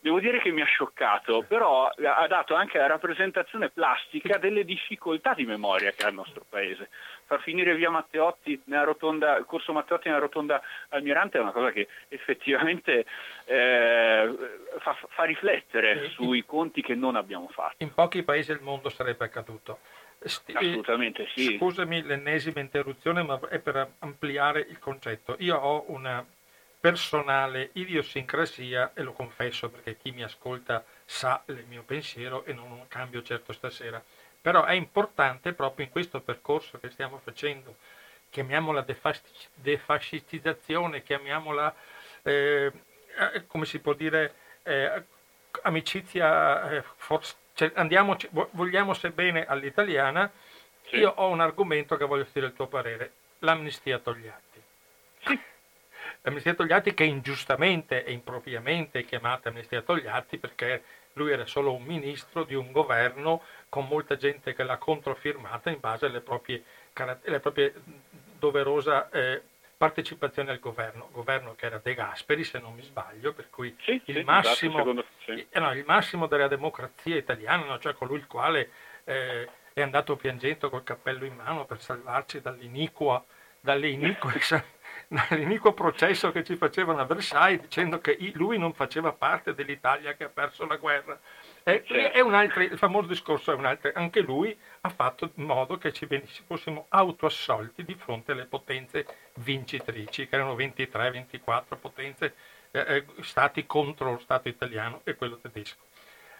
devo dire che mi ha scioccato, però ha dato anche la rappresentazione plastica delle difficoltà di memoria che ha il nostro paese. Far finire via Matteotti nella rotonda, corso Matteotti nella rotonda Almirante è una cosa che effettivamente eh, fa, fa, riflettere sui conti che non abbiamo fatto. In pochi paesi del mondo sarebbe accaduto. Sti- Assolutamente sì. Scusami l'ennesima interruzione, ma è per ampliare il concetto. Io ho una personale idiosincrasia e lo confesso perché chi mi ascolta sa il mio pensiero e non cambio certo stasera. Però è importante proprio in questo percorso che stiamo facendo, chiamiamola defascistizzazione, chiamiamola, eh, eh, come si può dire, eh, amicizia, eh, forse, cioè andiamo, vogliamo sebbene all'italiana, sì. io ho un argomento che voglio dire il tuo parere, l'amnistia Togliatti. Sì [laughs] l'amnistia Togliatti che ingiustamente e impropriamente è chiamata amnistia Togliatti perché lui era solo un ministro di un governo con molta gente che l'ha controfirmata in base alle proprie, alle proprie doverosa eh, partecipazione al governo, governo che era De Gasperi se non mi sbaglio, per cui sì, il, sì, massimo, esatto, sì. eh, no, il, massimo, della democrazia italiana, no? cioè colui il quale eh, è andato piangendo col cappello in mano per salvarci dall'iniqua, dalle inique [laughs] l'iniquo processo che ci facevano a Versailles dicendo che lui non faceva parte dell'Italia che ha perso la guerra. E, certo. è un altro, il famoso discorso è un altro, anche lui ha fatto in modo che ci fossimo autoassolti di fronte alle potenze vincitrici, che erano 23-24 potenze, eh, eh, stati contro lo Stato italiano e quello tedesco.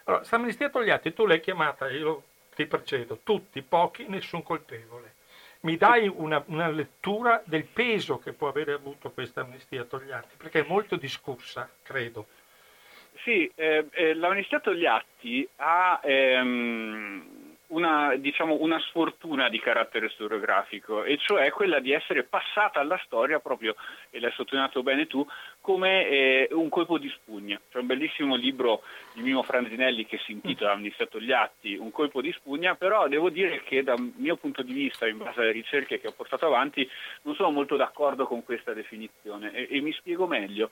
Allora, Samnistia Togliatti, tu l'hai chiamata, io ti precedo, tutti, pochi, nessun colpevole mi dai una, una, lettura del peso che può avere avuto questa amnistia Togliatti, perché è molto discussa, credo. Sì, eh, eh, l'amnistia Togliatti ha ehm, una, diciamo, una, sfortuna di carattere storiografico, e cioè quella di essere passata alla storia proprio, e l'hai sottolineato bene tu, come eh, un colpo di spugna. C'è un bellissimo libro di Mimo Franzinelli che si intitola Amnistiato gli atti, un colpo di spugna, però devo dire che dal mio punto di vista, in base alle ricerche che ho portato avanti, non sono molto d'accordo con questa definizione e, e mi spiego meglio.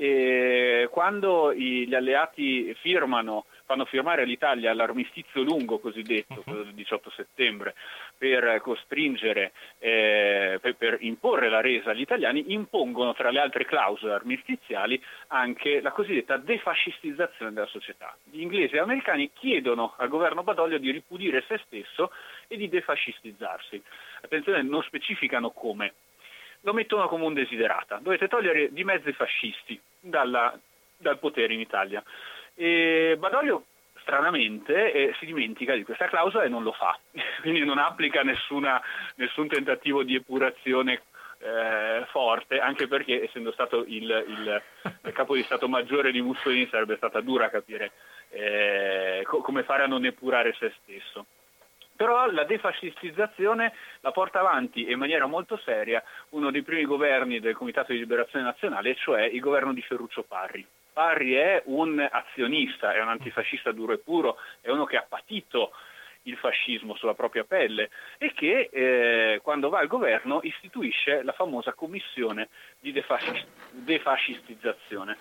E quando gli alleati firmano, fanno firmare all'Italia l'armistizio lungo cosiddetto, quello del 18 settembre, per costringere, eh, per, per, imporre la resa agli italiani, impongono tra le altre clausole armistiziali anche la cosiddetta defascistizzazione della società. Gli inglesi e gli americani chiedono al governo Badoglio di ripulire se stesso e di defascistizzarsi. Attenzione, non specificano come, lo mettono come un desiderata. Dovete togliere di mezzo i fascisti dalla, dal potere in Italia. E Badoglio stranamente eh, si dimentica di questa clausola e non lo fa, [laughs] quindi non applica nessuna, nessun tentativo di epurazione eh, forte, anche perché essendo stato il, il, il, capo di Stato Maggiore di Mussolini sarebbe stata dura capire eh, co- come fare a non epurare se stesso. Però la defascistizzazione la porta avanti in maniera molto seria uno dei primi governi del Comitato di Liberazione Nazionale, cioè il governo di Ferruccio Parri. Parri è un azionista, è un antifascista duro e puro, è uno che ha patito il fascismo sulla propria pelle e che eh, quando va al governo istituisce la famosa commissione di defascistizzazione.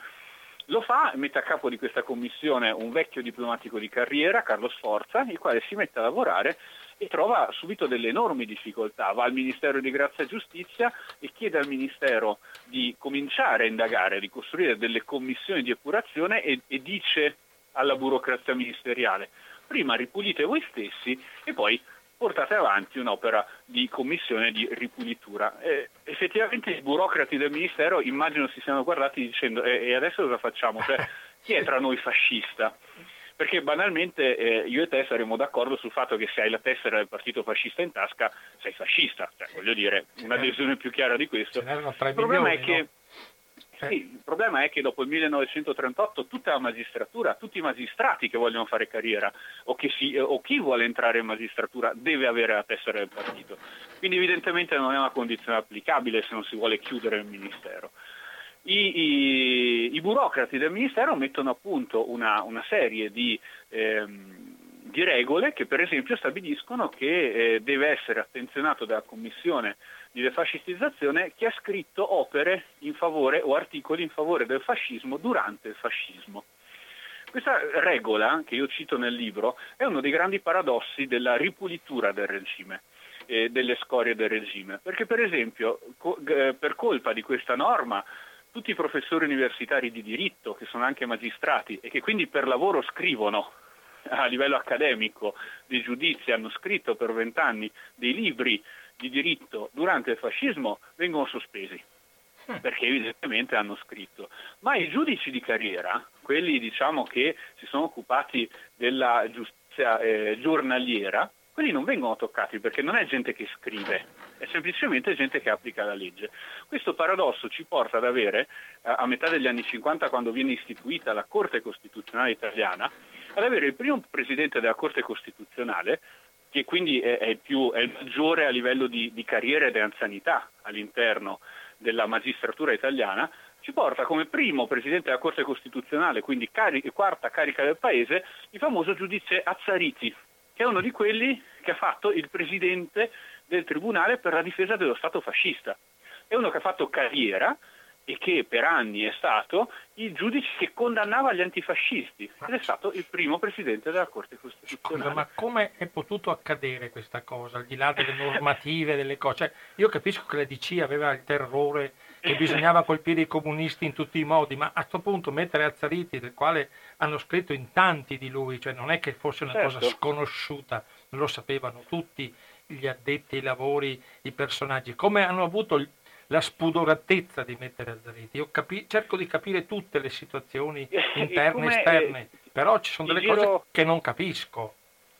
Lo fa, mette a capo di questa commissione un vecchio diplomatico di carriera, Carlo Sforza, il quale si mette a lavorare e trova subito delle enormi difficoltà. Va al Ministero di Grazia e Giustizia e chiede al Ministero di cominciare a indagare, di costruire delle commissioni di epurazione e, e dice alla burocrazia ministeriale prima ripulite voi stessi e poi portate avanti un'opera di commissione di ripulitura. E effettivamente i burocrati del Ministero immagino si siano guardati dicendo e, adesso cosa facciamo? Cioè, [laughs] chi è tra noi fascista? perché banalmente eh, io e te saremmo d'accordo sul fatto che se hai la tessera del partito fascista in tasca sei fascista, cioè, voglio dire, un'adesione più chiara di questo. Il problema milioni, è che... No? Sì, il problema è che dopo il 1938 tutta la magistratura, tutti i magistrati che vogliono fare carriera o, si, o, chi vuole entrare in magistratura deve avere la tessera del partito. Quindi evidentemente non è una condizione applicabile se non si vuole chiudere il Ministero. I, i, i burocrati del Ministero mettono a punto una, una serie di, ehm, di, regole che per esempio stabiliscono che eh, deve essere attenzionato dalla Commissione di defascistizzazione chi ha scritto opere in favore o articoli in favore del fascismo durante il fascismo. Questa regola, che io cito nel libro, è uno dei grandi paradossi della ripulitura del regime, eh, delle scorie del regime, perché per esempio co- eh, per colpa di questa norma tutti i professori universitari di diritto, che sono anche magistrati e che quindi per lavoro scrivono a livello accademico di giudizi, hanno scritto per vent'anni dei libri di diritto durante il fascismo vengono sospesi mm. perché evidentemente hanno scritto. Ma i giudici di carriera, quelli diciamo, che si sono occupati della giustizia eh, giornaliera, quelli non vengono toccati perché non è gente che scrive, è semplicemente gente che applica la legge. Questo paradosso ci porta ad avere, a metà degli anni 50, quando viene istituita la Corte Costituzionale italiana, ad avere il primo presidente della Corte Costituzionale che quindi è, è, più, è il maggiore a livello di, di carriera ed anzianità all'interno della magistratura italiana, ci porta come primo Presidente della Corte Costituzionale, quindi cari- quarta carica del Paese, il famoso giudice Azzariti, che è uno di quelli che ha fatto il Presidente del Tribunale per la difesa dello Stato fascista. È uno che ha fatto carriera, e che per anni è stato il giudice che condannava gli antifascisti ed è stato il primo presidente della Corte Costituzionale. Scusa, ma come è potuto accadere questa cosa, al di là delle normative, delle cose? Cioè, io capisco che la DC aveva il terrore che bisognava colpire i comunisti in tutti i modi, ma a questo punto mettere Azzariti, del quale hanno scritto in tanti di lui, cioè non è che fosse una certo. cosa sconosciuta, lo sapevano tutti gli addetti ai lavori, i personaggi, come hanno avuto il la spudoratezza di mettere Azzariti. Io capi- cerco di capire tutte le situazioni [laughs] interne e esterne, però ci sono delle giro, cose che non capisco.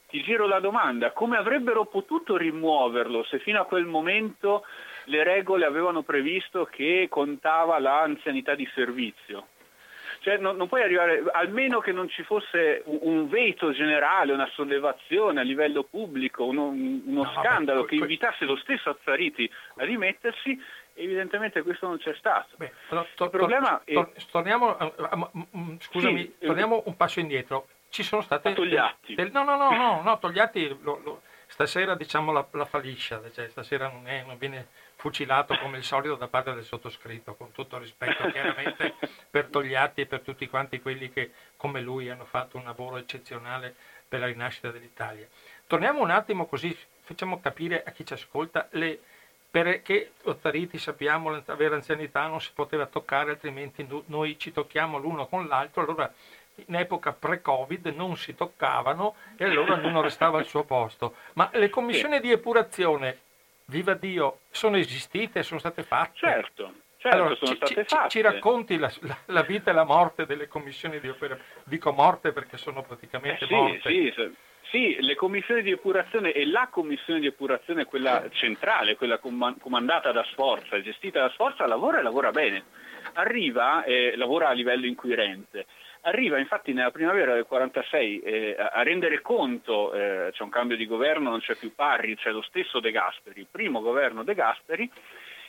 Ti giro la domanda, come avrebbero potuto rimuoverlo se fino a quel momento le regole avevano previsto che contava l'anzianità di servizio? Cioè, non, non, puoi arrivare, almeno che non ci fosse un, un veto generale, una sollevazione a livello pubblico, uno, uno no, scandalo beh, que, che invitasse lo stesso Azzariti a rimettersi, evidentemente questo non c'è stato. Beh, problema to, è... torniamo, scusami, sì, torniamo un passo indietro. Ci sono state... Togliatti. Del, no, no, no, no, no Togliatti lo, lo, stasera diciamo la, la falliscia, cioè, stasera non, è, non, viene fucilato come il solito da parte del sottoscritto, con tutto rispetto chiaramente [laughs] per Togliatti e per tutti quanti quelli che come lui hanno fatto un lavoro eccezionale per la rinascita dell'Italia. Torniamo un attimo così facciamo capire a chi ci ascolta le, perché Ozzariti sappiamo avere anzianità non si poteva toccare altrimenti noi ci tocchiamo l'uno con l'altro allora in epoca pre-covid non si toccavano e allora ognuno restava al suo posto ma le commissioni di epurazione viva Dio sono esistite sono state fatte certo Certo, allora, ci, ci, ci, racconti la, la, la, vita e la morte delle commissioni di operazione? Dico morte perché sono praticamente eh sì, morte. Sì, sì, le commissioni di epurazione e la commissione di epurazione, quella centrale, quella comandata da Sforza, gestita da Sforza, lavora e lavora bene. Arriva e lavora a livello inquirente. Arriva infatti nella primavera del 46 eh, a rendere conto, eh, c'è un cambio di governo, non c'è più Parri, c'è lo stesso De Gasperi, il primo governo De Gasperi,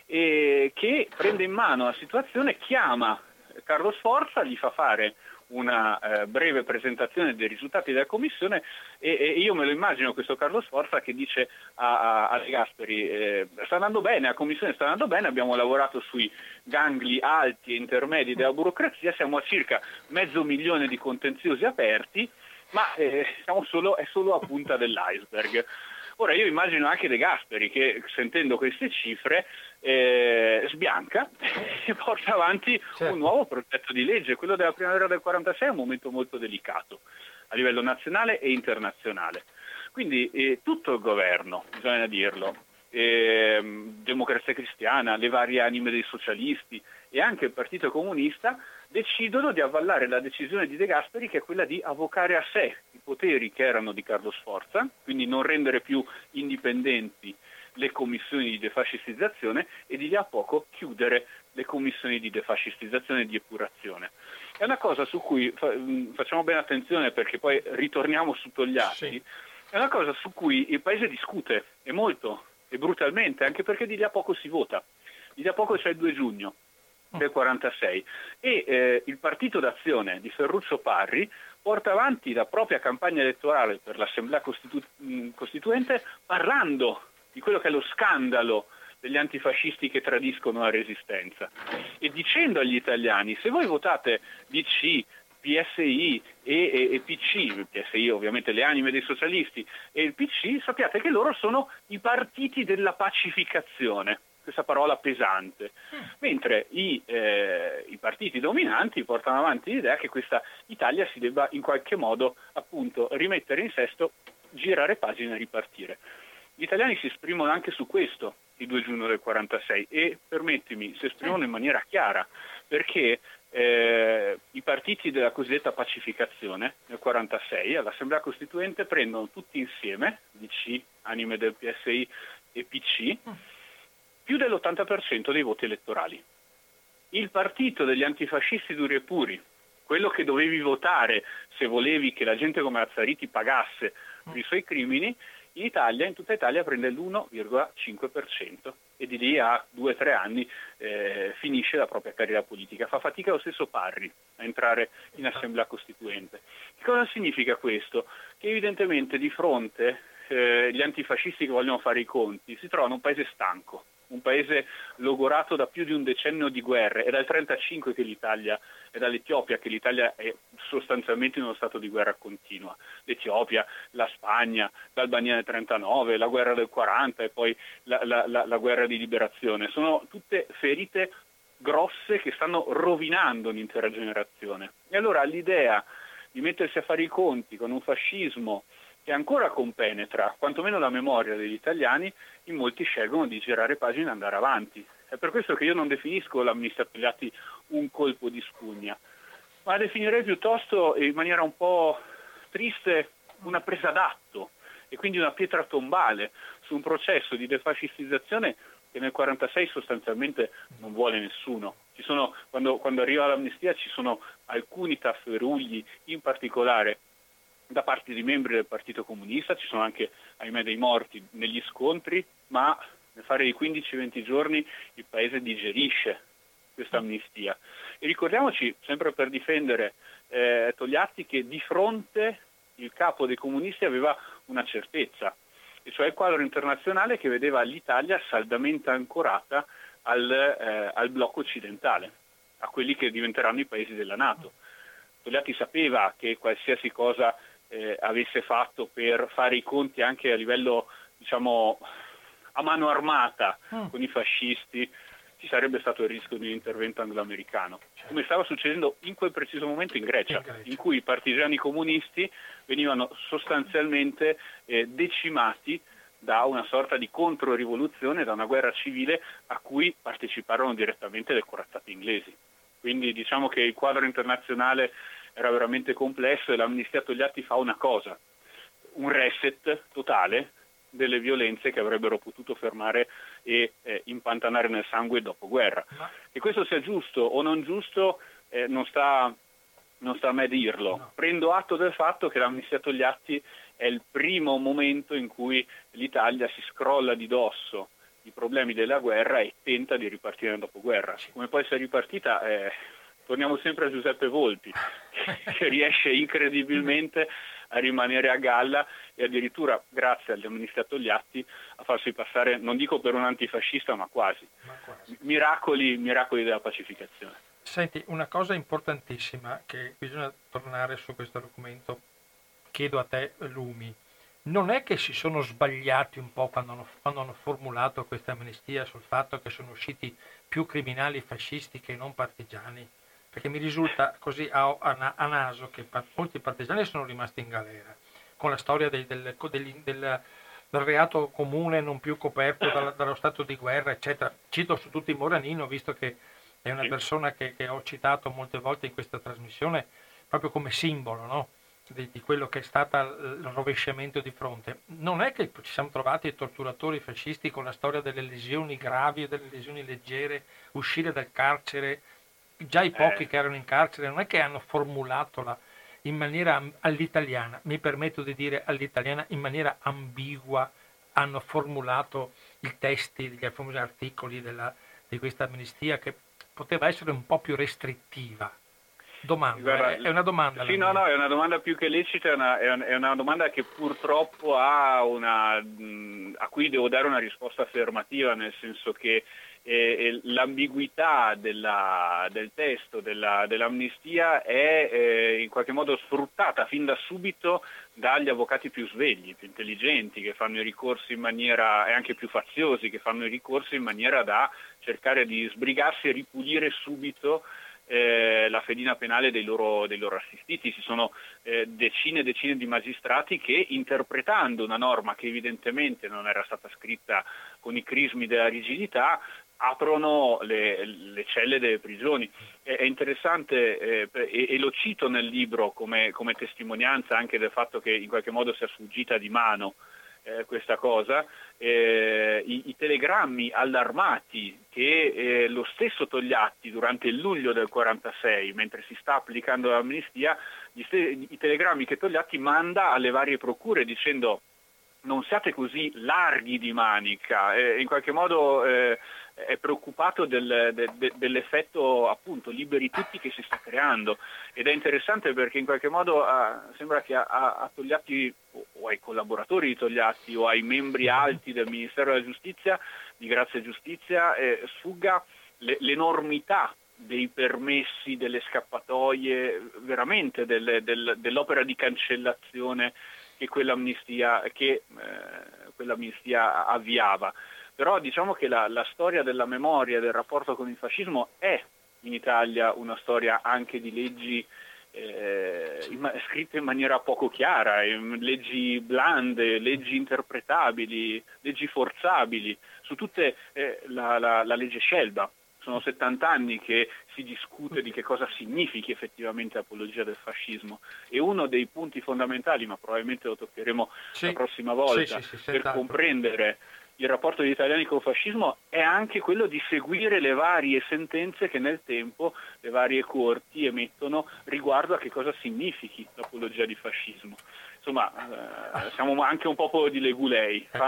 eh, che prende in mano la situazione, chiama Carlo Sforza, gli fa fare una eh, breve presentazione dei risultati della commissione e, e, io me lo immagino questo Carlo Sforza che dice a, a, a De Gasperi eh, sta andando bene, la commissione sta andando bene, abbiamo lavorato sui gangli alti e intermedi della burocrazia, siamo a circa mezzo milione di contenziosi aperti, ma eh, solo, è solo a punta dell'iceberg. Ora io immagino anche De Gasperi che sentendo queste cifre eh, sbianca [laughs] e porta avanti certo. un nuovo progetto di legge. Quello della primavera del 46 è un momento molto delicato a livello nazionale e internazionale. Quindi eh, tutto il governo, bisogna dirlo, eh, Democrazia Cristiana, le varie anime dei socialisti e anche il Partito Comunista decidono di avvallare la decisione di De Gasperi che è quella di avvocare a sé i poteri che erano di Carlo Sforza, quindi non rendere più indipendenti le commissioni di defascistizzazione e di lì a poco chiudere le commissioni di defascistizzazione e di epurazione. È una cosa su cui mm, facciamo bene attenzione perché poi ritorniamo su Togliatti, sì. è una cosa su cui il Paese discute e molto e brutalmente, anche perché di lì a poco si vota. Di lì a poco c'è il 2 giugno del 46 e eh, il partito d'azione di Ferruccio Parri porta avanti la propria campagna elettorale per l'Assemblea Costitu- mm, Costituente parlando di quello che è lo scandalo degli antifascisti che tradiscono la resistenza e dicendo agli italiani se voi votate DC, PSI e, e, e, PC, PSI ovviamente le anime dei socialisti e il PC, sappiate che loro sono i partiti della pacificazione, questa parola pesante, mentre i, eh, i partiti dominanti portano avanti l'idea che questa Italia si debba in qualche modo appunto rimettere in sesto, girare pagina e ripartire. Gli italiani si esprimono anche su questo il 2 giugno del 46 e permettimi, si esprimono in maniera chiara perché eh, i partiti della cosiddetta pacificazione nel 46 all'Assemblea Costituente prendono tutti insieme, DC, anime del PSI e PC, più dell'80% dei voti elettorali. Il partito degli antifascisti duri e puri, quello che dovevi votare se volevi che la gente come Azzariti pagasse per i suoi crimini, in Italia, in tutta Italia, prende l'1,5% e di lì a due o tre anni eh, finisce la propria carriera politica. Fa fatica lo stesso Parri a entrare in assemblea costituente. Che cosa significa questo? Che evidentemente di fronte eh, gli antifascisti che vogliono fare i conti si trovano un paese stanco, un paese logorato da più di un decennio di guerre. È dal 1935 che l'Italia, è dall'Etiopia che l'Italia è sostanzialmente in uno stato di guerra continua. L'Etiopia, la Spagna, l'Albania nel 1939, la guerra del 40 e poi la, la, la, la guerra di liberazione. Sono tutte ferite grosse che stanno rovinando un'intera generazione. E allora l'idea di mettersi a fare i conti con un fascismo che ancora compenetra quantomeno la memoria degli italiani, in molti scelgono di girare pagina e andare avanti. È per questo che io non definisco l'amnistia Togliatti un colpo di spugna, ma definirei piuttosto in maniera un po' triste una presa d'atto e quindi una pietra tombale su un processo di defascistizzazione che nel 1946 sostanzialmente non vuole nessuno. Sono, quando, quando, arriva l'amnistia ci sono alcuni tafferugli, in particolare da parte di membri del Partito Comunista, ci sono anche, ahimè, dei morti negli scontri, ma nel fare i 15-20 giorni il Paese digerisce questa amnistia. E ricordiamoci, sempre per difendere eh, Togliatti, che di fronte il capo dei comunisti aveva una certezza, e cioè il quadro internazionale che vedeva l'Italia saldamente ancorata al, eh, al blocco occidentale, a quelli che diventeranno i paesi della Nato. Togliatti sapeva che qualsiasi cosa eh, avesse fatto per fare i conti anche a livello, diciamo, a mano armata mm. con i fascisti, ci sarebbe stato il rischio di un intervento anglo-americano, certo. come stava succedendo in quel preciso momento in Grecia, in, Grecia. in cui i partigiani comunisti venivano sostanzialmente eh, decimati da una sorta di controrivoluzione, da una guerra civile a cui parteciparono direttamente le corazzate inglesi. Quindi diciamo che il quadro internazionale era veramente complesso e l'amnistia Togliatti fa una cosa, un reset totale delle violenze che avrebbero potuto fermare e eh, impantanare nel sangue il dopoguerra. Ma... Che questo sia giusto o non giusto eh, non, sta, non, sta, a me dirlo. No. Prendo atto del fatto che l'amnistia Togliatti è il primo momento in cui l'Italia si scrolla di dosso i problemi della guerra e tenta di ripartire nel dopoguerra. Come poi si è ripartita eh, torniamo sempre a Giuseppe Volpi, che riesce incredibilmente a rimanere a galla e addirittura, grazie agli amministratori Togliatti, a farsi passare, non dico per un antifascista, ma quasi. Ma quasi. Miracoli, miracoli della pacificazione. Senti, una cosa importantissima che bisogna tornare su questo documento, chiedo a te Lumi, non è che si sono sbagliati un po' quando hanno, quando hanno formulato questa amnistia sul fatto che sono usciti più criminali fascisti che non partigiani? Perché mi risulta così a, a, a naso che pa- molti partigiani sono rimasti in galera con la storia dei, del, del, del, del reato comune non più coperto [coughs] dal, dallo stato di guerra, eccetera. Cito su tutti Moranino, visto che è una persona che, che, ho citato molte volte in questa trasmissione, proprio come simbolo no? di, di, quello che è stato il rovesciamento di fronte. Non è che ci siamo trovati torturatori fascisti con la storia delle lesioni gravi e delle lesioni leggere, uscire dal carcere, già i pochi eh. che erano in carcere, non è che hanno formulato la, in maniera all'italiana, mi permetto di dire all'italiana, in maniera ambigua, hanno formulato i testi degli famosi articoli della, di questa amnistia che poteva essere un po' più restrittiva. Domanda, Guarda, è una domanda. Sì, no, no, è una domanda più che lecita, è una, è una domanda che purtroppo ha una, a cui devo dare una risposta affermativa, nel senso che eh, l'ambiguità della, del testo della, dell'amnistia è eh, in qualche modo sfruttata fin da subito dagli avvocati più svegli, più intelligenti, che fanno i ricorsi in maniera, e anche più faziosi, che fanno i ricorsi in maniera da cercare di sbrigarsi e ripulire subito eh, la fedina penale dei loro, dei loro assistiti. Ci sono eh, decine e decine di magistrati che interpretando una norma che evidentemente non era stata scritta con i crismi della rigidità aprono le, le, celle delle prigioni. È, è interessante eh, e, e, lo cito nel libro come, come, testimonianza anche del fatto che in qualche modo sia sfuggita di mano eh, questa cosa, eh, i, i, telegrammi allarmati che eh, lo stesso Togliatti durante il luglio del 46, mentre si sta applicando l'amnistia, gli, i telegrammi che Togliatti manda alle varie procure dicendo non siate così larghi di manica, eh, in qualche modo eh, è preoccupato del, de, de, dell'effetto appunto liberi tutti che si sta creando ed è interessante perché in qualche modo uh, sembra che a, a, Togliatti o ai collaboratori di Togliatti o ai membri alti del Ministero della Giustizia, di Grazia e Giustizia, eh, sfugga le, l'enormità dei permessi, delle scappatoie, veramente del, del, dell'opera di cancellazione che quell'amnistia, che, eh, quell'amnistia avviava. Però diciamo che la, la storia della memoria, del rapporto con il fascismo è in Italia una storia anche di leggi eh, in, scritte in maniera poco chiara, leggi blande, leggi interpretabili, leggi forzabili, su tutte eh, la, la, la, legge Scelba. Sono 70 anni che si discute di che cosa significhi effettivamente apologia del fascismo e uno dei punti fondamentali, ma probabilmente lo toccheremo sì. la prossima volta, sì, sì, per comprendere il rapporto degli italiani col fascismo è anche quello di seguire le varie sentenze che nel tempo le varie corti emettono riguardo a che cosa significhi l'apologia di fascismo. Insomma, eh, siamo anche un popolo di legulei, eh.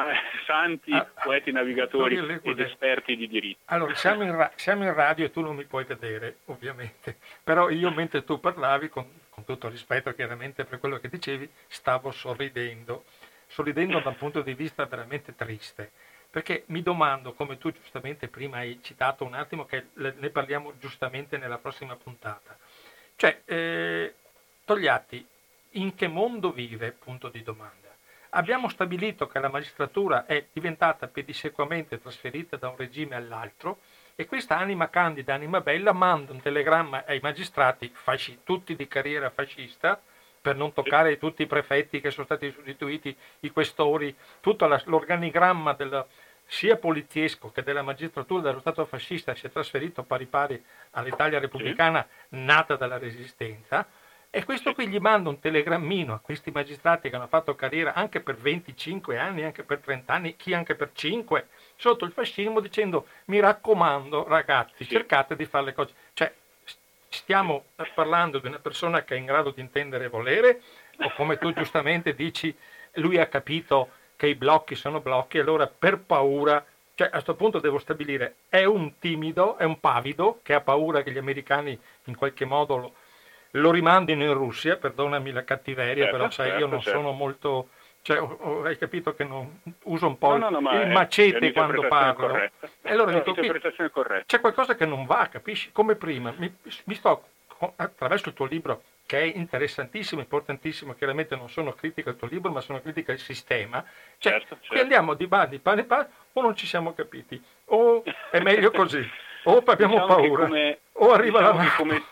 santi, ah, poeti, navigatori ed esperti di diritto. Allora, siamo in, ra- siamo in, radio e tu non mi puoi vedere, ovviamente, però io mentre tu parlavi, con, con tutto rispetto chiaramente per quello che dicevi, stavo sorridendo sorridendo da un punto di vista veramente triste, perché mi domando, come tu giustamente prima hai citato un attimo, che ne parliamo giustamente nella prossima puntata, cioè eh, Togliatti in che mondo vive? Punto di domanda. Abbiamo stabilito che la magistratura è diventata pedissequamente trasferita da un regime all'altro e questa anima candida, anima bella, manda un telegramma ai magistrati, fasci, tutti di carriera fascista, per non toccare tutti i prefetti che sono stati sostituiti, i questori, tutto l'organigramma del, sia poliziesco che della magistratura dello Stato fascista si è trasferito pari pari all'Italia repubblicana nata dalla resistenza. E questo qui gli manda un telegrammino a questi magistrati che hanno fatto carriera anche per 25 anni, anche per 30 anni, chi anche per 5, sotto il fascismo dicendo mi raccomando ragazzi cercate di fare le cose. Stiamo parlando di una persona che è in grado di intendere e volere, o come tu giustamente dici, lui ha capito che i blocchi sono blocchi, allora per paura, cioè a questo punto devo stabilire, è un timido, è un pavido che ha paura che gli americani in qualche modo lo, lo rimandino in Russia, perdonami la cattiveria, certo, però sai, certo, io non certo. sono molto cioè, hai capito che non, uso un po' no, no, no, il macete quando parlo. E allora dico, c'è qualcosa che non va, capisci? Come prima, mi, mi sto attraverso il tuo libro che è interessantissimo, importantissimo, chiaramente non sono critica al tuo libro, ma sono critica al sistema. Cioè, certo, certo. qui andiamo di bandi, pane, pane, o non ci siamo capiti, o è [laughs] meglio così, o abbiamo diciamo paura, come, o arriva diciamo la mano. Come,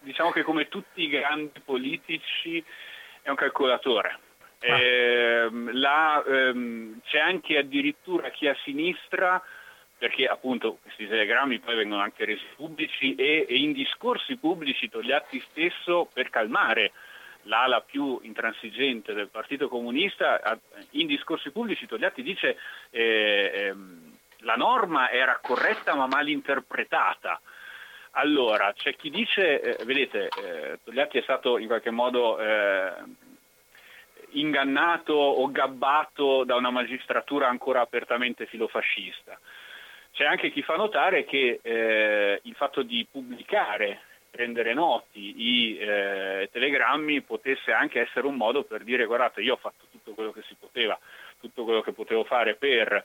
diciamo che come tutti i grandi politici è un calcolatore Eh, la, ehm, c'è anche addirittura chi a sinistra perché appunto questi telegrammi poi vengono anche resi pubblici e, e in discorsi pubblici Togliatti stesso per calmare l'ala più intransigente del Partito Comunista, in discorsi pubblici Togliatti dice eh, ehm, la norma era corretta ma mal interpretata. Allora, c'è chi dice, eh, vedete, eh, Togliatti è stato in qualche modo eh, ingannato o gabbato da una magistratura ancora apertamente filofascista. C'è anche chi fa notare che eh, il fatto di pubblicare, rendere noti i eh, telegrammi potesse anche essere un modo per dire guardate io ho fatto tutto quello che si poteva, tutto quello che potevo fare per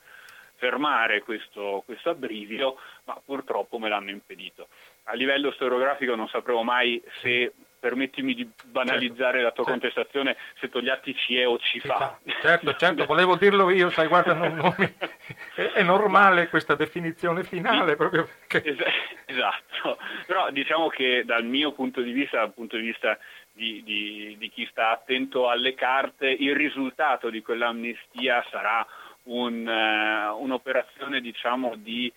fermare questo, questo abbrivio, ma purtroppo me l'hanno impedito. A livello storiografico non sapremo mai se permettimi di banalizzare certo, la tua certo. contestazione, se Togliatti ci è o ci, fa. Certo, certo, volevo dirlo io, sai, guarda, non, non mi... [laughs] è, normale questa definizione finale proprio perché... Esatto, però diciamo che dal mio punto di vista, dal punto di vista di, di, di chi sta attento alle carte, il risultato di quell'amnistia sarà un, uh, un'operazione diciamo di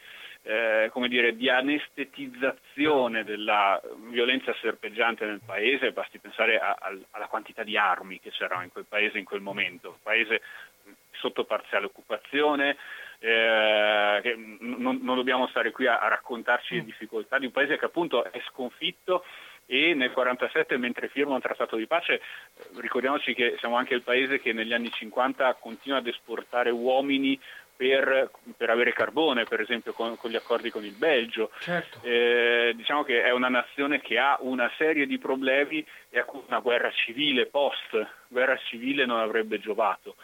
eh, come dire, di anestetizzazione della violenza serpeggiante nel paese, basti pensare a, a, alla quantità di armi che c'erano in quel paese in quel momento, un paese sotto parziale occupazione, eh, non, non, dobbiamo stare qui a, a raccontarci le mm. difficoltà di un paese che appunto è sconfitto e nel 1947 mentre firma un trattato di pace ricordiamoci che siamo anche il paese che negli anni 50 continua ad esportare uomini per, per, avere carbone, per esempio con, con, gli accordi con il Belgio. Certo. Eh, diciamo che è una nazione che ha una serie di problemi e a cui una guerra civile, post guerra civile, non avrebbe giovato.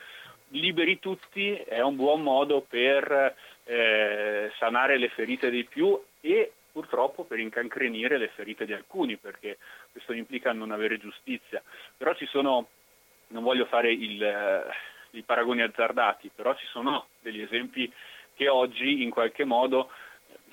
Liberi tutti è un buon modo per eh, sanare le ferite dei più e purtroppo per incancrenire le ferite di alcuni, perché questo implica non avere giustizia. Però ci sono, non voglio fare il i paragoni azzardati, però ci sono degli esempi che oggi in qualche modo,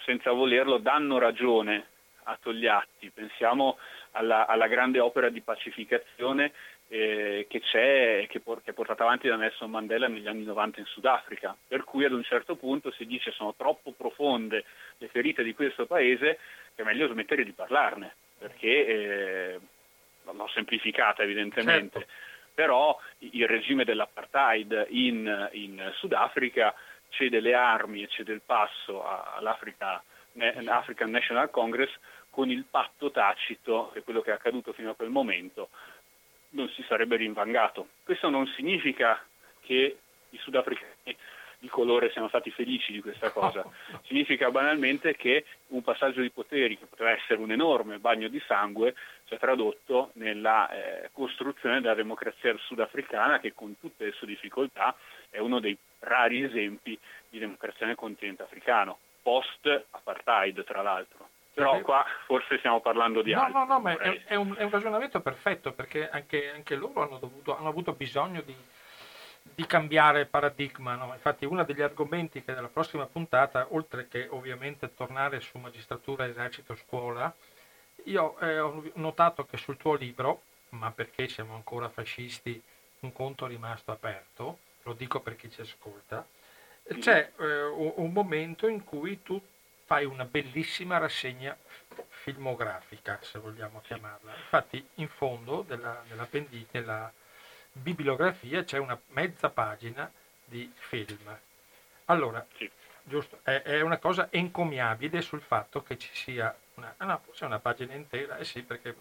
senza volerlo, danno ragione a Togliatti. Pensiamo alla, alla grande opera di pacificazione eh, che c'è che, por- che, è portata avanti da Nelson Mandela negli anni 90 in Sudafrica, per cui ad un certo punto si dice sono troppo profonde le ferite di questo paese che è meglio smettere di parlarne, perché eh, l'ho semplificata evidentemente. Certo però il regime dell'apartheid in, in Sudafrica cede le armi e cede il passo all'African National Congress con il patto tacito che quello che è accaduto fino a quel momento non si sarebbe rinvangato. Questo non significa che i sudafricani di colore siano stati felici di questa cosa. [laughs] Significa banalmente che un passaggio di poteri che poteva essere un enorme bagno di sangue si è tradotto nella eh, costruzione della democrazia sudafricana che con tutte le sue difficoltà è uno dei rari esempi di democrazia nel continente africano, post-apartheid tra l'altro. Però qua forse stiamo parlando di no, altro. No, no, ma è, è, un, è, un, ragionamento perfetto perché anche, anche loro hanno, dovuto, hanno avuto bisogno di, di cambiare paradigma. No? Infatti uno degli argomenti che nella prossima puntata, oltre che ovviamente tornare su magistratura, esercito, scuola, io eh, ho notato che sul tuo libro, ma perché siamo ancora fascisti, un conto è rimasto aperto, lo dico per chi ci ascolta, c'è eh, un momento in cui tu fai una bellissima rassegna filmografica, se vogliamo chiamarla. Infatti in fondo della, della bibliografia c'è una mezza pagina di film. Allora, sì. giusto, è, è, una cosa encomiabile sul fatto che ci sia una, ah no, forse una pagina intera, eh sì, perché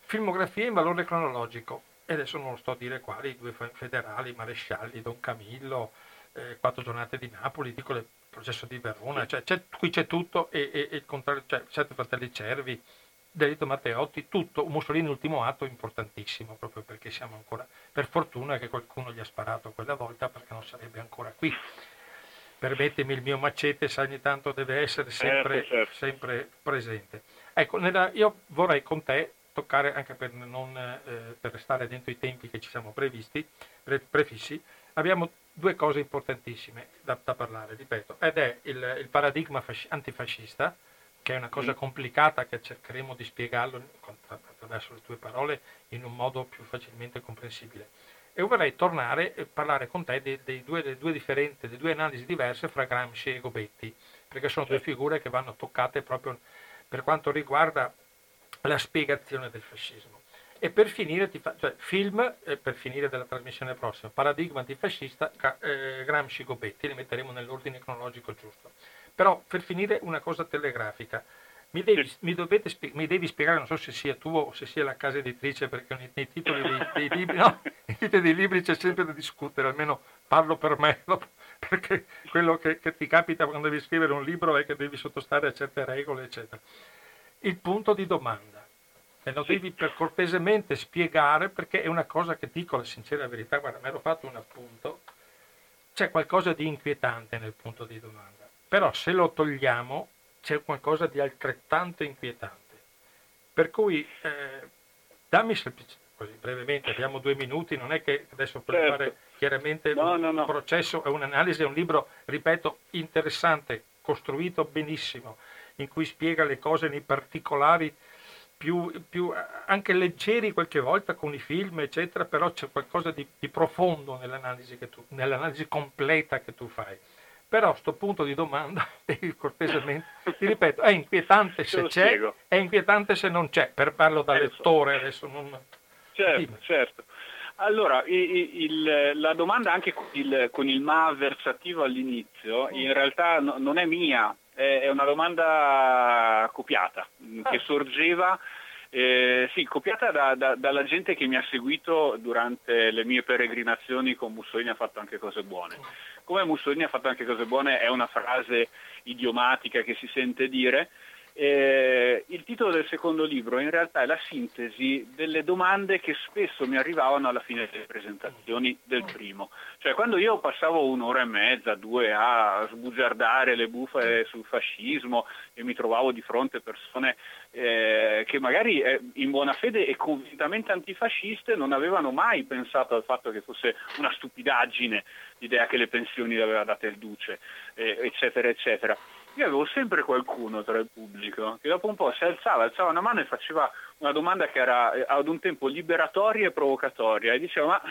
filmografia in valore cronologico, e adesso non lo sto a dire quali, i due federali, marescialli, Don Camillo, eh, quattro giornate di Napoli, dico il processo di Verona, cioè, c'è, qui c'è tutto e, e, e il contrario, cioè sette fratelli Cervi, Delitto Matteotti, tutto, Mussolini ultimo atto importantissimo, proprio perché siamo ancora, per fortuna che qualcuno gli ha sparato quella volta perché non sarebbe ancora qui. Permettimi il mio macete, sa ogni tanto deve essere sempre, certo, certo. sempre presente. Ecco, nella, io vorrei con te toccare, anche per, non, eh, per restare dentro i tempi che ci siamo previsti, pre, prefissi, abbiamo due cose importantissime da, da parlare, ripeto, ed è il, il paradigma fasci- antifascista, che è una cosa complicata che cercheremo di spiegarlo attraverso le tue parole in un modo più facilmente comprensibile. e vorrei tornare e parlare con te dei, dei due, delle, due delle due analisi diverse fra Gramsci e Gobetti, perché sono due figure che vanno toccate proprio per quanto riguarda la spiegazione del fascismo. E per finire, fa, cioè, film, eh, per finire della trasmissione prossima, paradigma antifascista, eh, Gramsci Gobetti, li metteremo nell'ordine cronologico giusto. Però per finire una cosa telegrafica. Mi devi, mi, dovete, mi devi, spiegare, non so se sia tu o se sia la casa editrice, perché nei, titoli dei, dei, libri, no, [laughs] nei titoli dei libri c'è sempre da discutere, almeno parlo per me, [laughs] perché quello che, che ti capita quando devi scrivere un libro è che devi sottostare a certe regole, eccetera. Il punto di domanda. E lo devi per cortesemente spiegare perché è una cosa che dico la sincera verità, guarda, mi ero fatto un appunto, c'è qualcosa di inquietante nel punto di domanda, però se lo togliamo c'è qualcosa di altrettanto inquietante. Per cui eh, dammi semplicemente, così brevemente, abbiamo due minuti, non è che adesso puoi certo. fare chiaramente no, un no, no. processo e un'analisi, è un libro, ripeto, interessante, costruito benissimo, in cui spiega le cose nei particolari più, più, anche leggeri qualche volta con i film, eccetera, però c'è qualcosa di, di profondo nell'analisi, tu, nell'analisi, completa che tu fai. Però sto punto di domanda, [laughs] cortesemente, ti ripeto, è inquietante se c'è, spiego. è inquietante se non c'è, per parlo da lettore adesso. Non... Certo, certo. Allora, il, il, la domanda anche con il, con il ma avversativo all'inizio, in realtà no, non è mia, è una domanda copiata, ah. che sorgeva eh, sì, copiata da, da, dalla gente che mi ha seguito durante le mie peregrinazioni con Mussolini ha fatto anche cose buone. Come Mussolini ha fatto anche cose buone è una frase idiomatica che si sente dire, eh, il titolo del secondo libro in realtà è la sintesi delle domande che spesso mi arrivavano alla fine delle presentazioni del primo. Cioè quando io passavo un'ora e mezza, due a sbugiardare le bufale sul fascismo e mi trovavo di fronte persone eh, che magari eh, in buona fede e convintamente antifasciste non avevano mai pensato al fatto che fosse una stupidaggine l'idea che le pensioni le aveva date il duce, eh, eccetera, eccetera io avevo sempre qualcuno tra il pubblico che dopo un po' si alzava, alzava una mano e faceva una domanda che era eh, ad un tempo liberatoria e provocatoria e diceva ma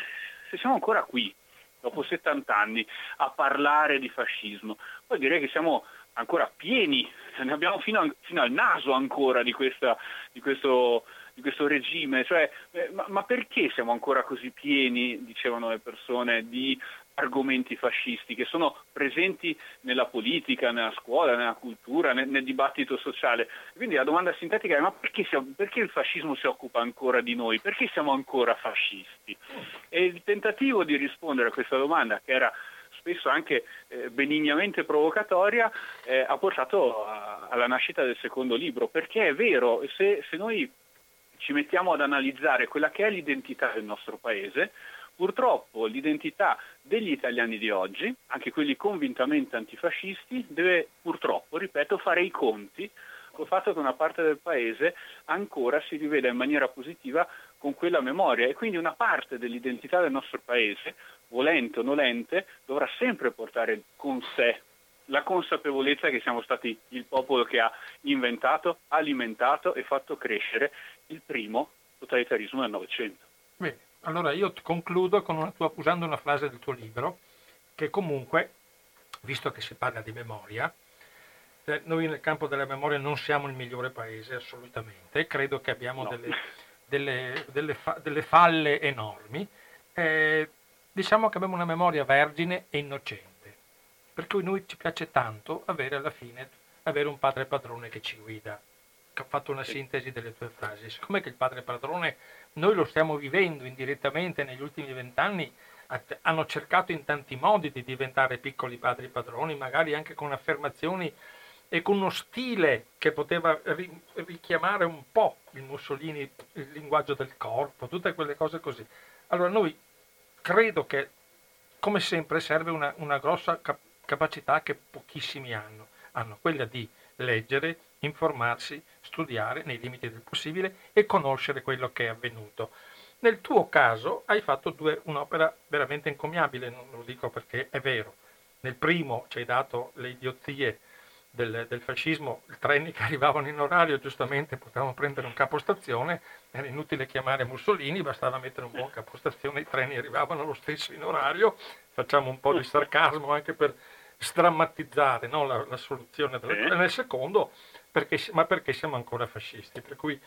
se siamo ancora qui, dopo 70 anni, a parlare di fascismo, poi direi che siamo ancora pieni, ne abbiamo fino, a, fino al naso ancora di, questa, di questo di questo regime, cioè, eh, ma, ma, perché siamo ancora così pieni, dicevano le persone, di argomenti fascisti che sono presenti nella politica, nella scuola, nella cultura, nel, nel dibattito sociale. Quindi la domanda sintetica è ma perché, siamo, perché, il fascismo si occupa ancora di noi? Perché siamo ancora fascisti? E il tentativo di rispondere a questa domanda, che era spesso anche eh, benignamente provocatoria, eh, ha portato a, alla nascita del secondo libro, perché è vero, se, se noi ci mettiamo ad analizzare quella che è l'identità del nostro paese, Purtroppo l'identità degli italiani di oggi, anche quelli convintamente antifascisti, deve purtroppo, ripeto, fare i conti col fatto che una parte del paese ancora si riveda in maniera positiva con quella memoria e quindi una parte dell'identità del nostro paese, volente o nolente, dovrà sempre portare con sé la consapevolezza che siamo stati il popolo che ha inventato, alimentato e fatto crescere il primo totalitarismo del Novecento. Bene. Allora io concludo una tua, usando una frase del tuo libro, che comunque, visto che si parla di memoria, eh, noi nel campo della memoria non siamo il migliore paese assolutamente, credo che abbiamo no. delle, delle, delle, fa, delle, falle enormi, eh, diciamo che abbiamo una memoria vergine e innocente, per cui noi ci piace tanto avere alla fine avere un padre padrone che ci guida. Ho fatto una sintesi delle tue frasi. Siccome che il padre padrone noi lo stiamo vivendo indirettamente negli ultimi vent'anni, hanno cercato in tanti modi di diventare piccoli padri padroni, magari anche con affermazioni e con uno stile che poteva richiamare un po' il Mussolini, il linguaggio del corpo, tutte quelle cose così. Allora noi credo che, come sempre, serve una, una grossa cap- capacità che pochissimi hanno, hanno quella di leggere, informarsi, studiare nei limiti del possibile e conoscere quello che è avvenuto. Nel tuo caso hai fatto due, un'opera veramente encomiabile, non lo dico perché è vero. Nel primo ci hai dato le idiozie del, del, fascismo, i treni che [laughs] arrivavano in orario, giustamente potevamo prendere un capostazione, era inutile chiamare Mussolini, bastava mettere un buon capostazione, i treni arrivavano lo stesso in orario, facciamo un po' di sarcasmo anche per sdrammatizzare no, la, la, soluzione della. Nel secondo, perché, ma perché siamo ancora fascisti? Per cui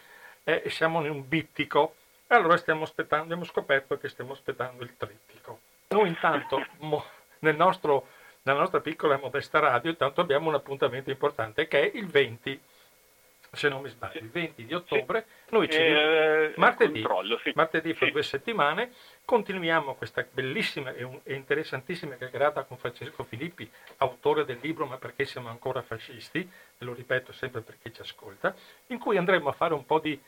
eh, siamo in un bittico e allora stiamo aspettando, abbiamo scoperto che stiamo aspettando il trittico. Noi intanto, [laughs] mo, nel nostro nella nostra piccola e modesta radio, intanto abbiamo un appuntamento importante che è il 20, se non mi sbaglio, il 20 di ottobre. Noi ci eh, martedì, sì. martedì fra sì. due settimane continuiamo questa bellissima e, interessantissima chiacchierata con Francesco Filippi, autore del libro Ma perché siamo ancora fascisti, e lo ripeto sempre per chi ci ascolta, in cui andremo a fare un po' di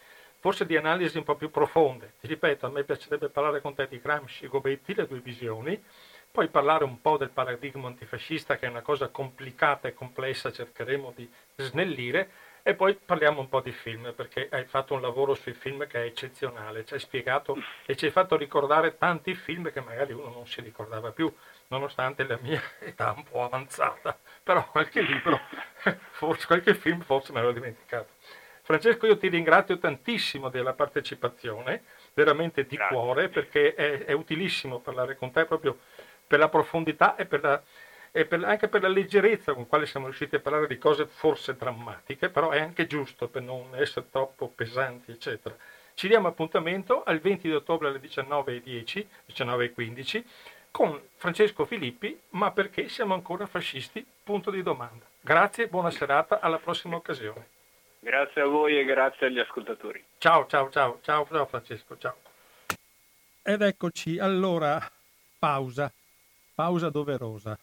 forse di analisi un po' più profonde. Ti ripeto, a me piacerebbe parlare con te di Gramsci e Gobetti, le due visioni, poi parlare un po' del paradigma antifascista, che è una cosa complicata e complessa, cercheremo di snellire, e poi parliamo un po' di film, perché hai fatto un lavoro sui film che è eccezionale, ci hai spiegato e ci hai fatto ricordare tanti film che magari uno non si ricordava più, nonostante la mia [laughs] età un po' avanzata, però qualche libro, [laughs] forse, qualche film forse me l'ho dimenticato. Francesco, io ti ringrazio tantissimo della partecipazione, veramente di Grazie. cuore, perché è, è utilissimo parlare con te proprio per la profondità e, per la, e per, anche per la leggerezza con quale siamo riusciti a parlare di cose forse drammatiche, però è anche giusto per non essere troppo pesanti, eccetera. Ci diamo appuntamento al 20 di ottobre alle 19.10, 19.15 con Francesco Filippi, ma perché siamo ancora fascisti? Punto di domanda. Grazie, buona serata, alla prossima occasione. Grazie a voi e grazie agli ascoltatori. Ciao, ciao, ciao, ciao, ciao Francesco, ciao. Ed eccoci, allora, pausa pausa doverosa.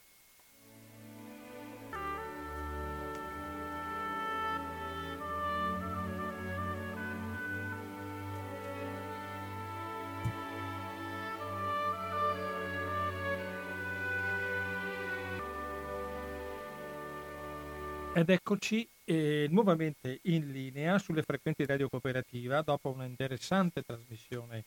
Ed eccoci eh, nuovamente in linea sulle frequenze di Radio Cooperativa dopo una interessante trasmissione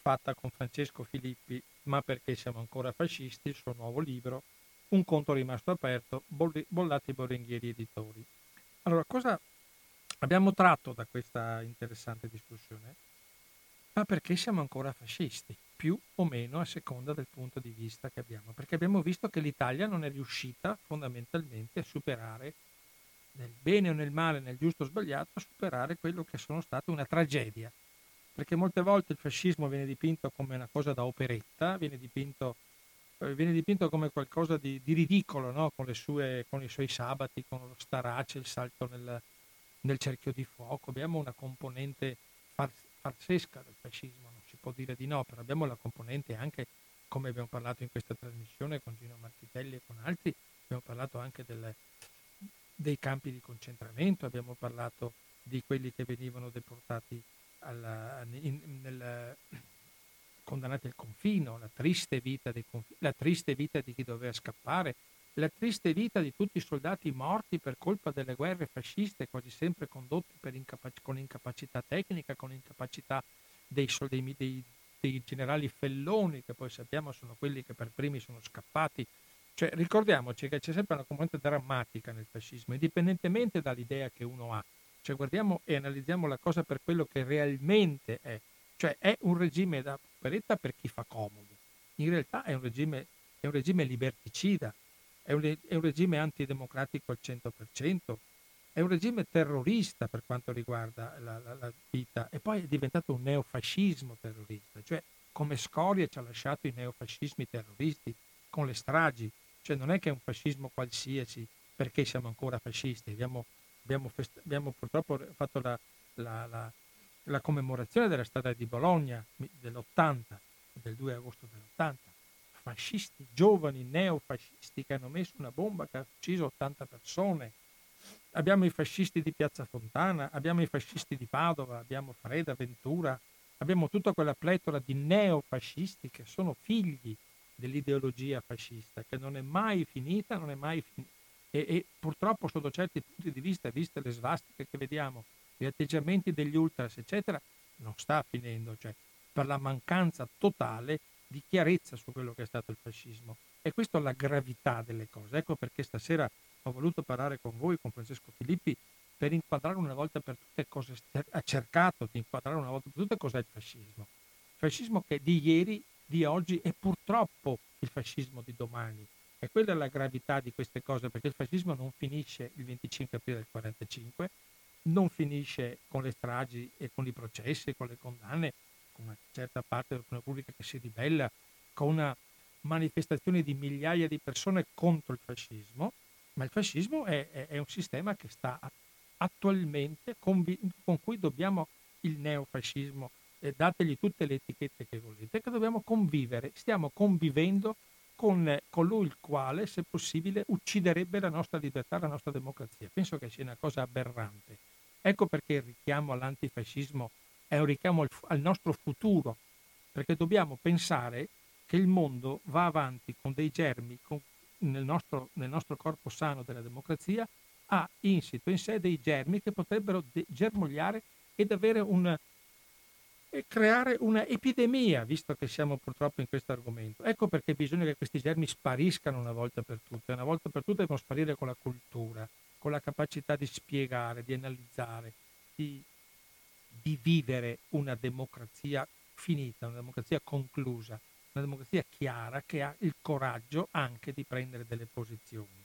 fatta con Francesco Filippi, Ma perché siamo ancora fascisti, il suo nuovo libro, Un conto rimasto aperto, Bollati Borenghieri Editori. Allora, cosa abbiamo tratto da questa interessante discussione? Ma perché siamo ancora fascisti, più o meno a seconda del punto di vista che abbiamo, perché abbiamo visto che l'Italia non è riuscita fondamentalmente a superare nel bene o nel male, nel giusto o sbagliato, a superare quello che sono state una tragedia perché molte volte il fascismo viene dipinto come una cosa da operetta, viene dipinto, eh, viene dipinto come qualcosa di, di ridicolo, no? con, sue, con, i suoi sabati, con lo starace, il salto nel, nel cerchio di fuoco. Abbiamo una componente far, farsesca del fascismo, non si può dire di no, però abbiamo la componente anche, come abbiamo parlato in questa trasmissione con Gino Marchitelli e con altri, abbiamo parlato anche del, dei campi di concentramento, abbiamo parlato di quelli che venivano deportati alla, in, nel, condannati al confino, la triste, conf- la triste vita di chi doveva scappare, la triste vita di tutti i soldati morti per colpa delle guerre fasciste, quasi sempre condotte incapac- con incapacità tecnica, con incapacità dei, dei, dei, dei, generali felloni, che poi sappiamo sono quelli che per primi sono scappati. Cioè, ricordiamoci che c'è sempre una componente drammatica nel fascismo, indipendentemente dall'idea che uno ha. Cioè guardiamo e analizziamo la cosa per quello che realmente è. Cioè è un regime da operetta per chi fa comodo. In realtà è un regime, è un regime liberticida, è un, è un regime antidemocratico al 100%, è un regime terrorista per quanto riguarda la, la, la, vita. E poi è diventato un neofascismo terrorista, cioè come scoria ci ha lasciato i neofascismi terroristi con le stragi, cioè non è che è un fascismo qualsiasi perché siamo ancora fascisti, abbiamo abbiamo, fest- abbiamo purtroppo fatto la, la, la, la, commemorazione della strada di Bologna dell'80, del 2 agosto dell'80. Fascisti, giovani neofascisti che hanno messo una bomba che ha ucciso 80 persone. Abbiamo i fascisti di Piazza Fontana, abbiamo i fascisti di Padova, abbiamo Freda, Ventura, abbiamo tutta quella pletora di neofascisti che sono figli dell'ideologia fascista, che non è mai finita, non è mai finita e, e, purtroppo sotto certi punti di vista, viste le svastiche che vediamo, gli atteggiamenti degli ultras, eccetera, non sta finendo, cioè per la mancanza totale di chiarezza su quello che è stato il fascismo. E questa è la gravità delle cose. Ecco perché stasera ho voluto parlare con voi, con Francesco Filippi, per inquadrare una volta per tutte cosa ha cercato di inquadrare una volta per tutte cos'è il fascismo. Il fascismo che di ieri, di oggi e purtroppo il fascismo di domani. E quella è la gravità di queste cose, perché il fascismo non finisce il 25 aprile del 1945, non finisce con le stragi e con i processi, con le condanne, con una certa parte dell'opinione pubblica che si ribella, con una manifestazione di migliaia di persone contro il fascismo, ma il fascismo è, è, è un sistema che sta attualmente con, con cui dobbiamo il neofascismo, eh, dategli tutte le etichette che volete, che dobbiamo convivere, stiamo convivendo con colui il quale, se possibile, ucciderebbe la nostra libertà, la nostra democrazia. Penso che sia una cosa aberrante. Ecco perché il richiamo all'antifascismo è un richiamo al, al nostro futuro, perché dobbiamo pensare che il mondo va avanti con dei germi con, nel, nostro, nel, nostro, corpo sano della democrazia, ha insito in sé dei germi che potrebbero de- germogliare ed avere un, creare un'epidemia, visto che siamo purtroppo in questo argomento. Ecco perché bisogna che questi germi spariscano una volta per tutte. Una volta per tutte devono sparire con la cultura, con la capacità di spiegare, di analizzare, di, di vivere una democrazia finita, una democrazia conclusa una democrazia chiara che ha il coraggio anche di prendere delle posizioni.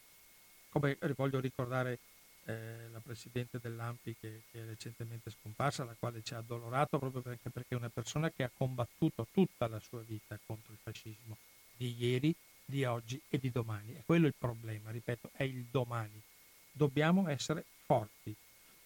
Come voglio ricordare eh, la Presidente dell'AMPI che, che, è recentemente scomparsa, la quale ci ha addolorato proprio perché, perché è una persona che ha combattuto tutta la sua vita contro il fascismo, di ieri, di oggi e di domani. E quello è il problema, ripeto, è il domani. Dobbiamo essere forti.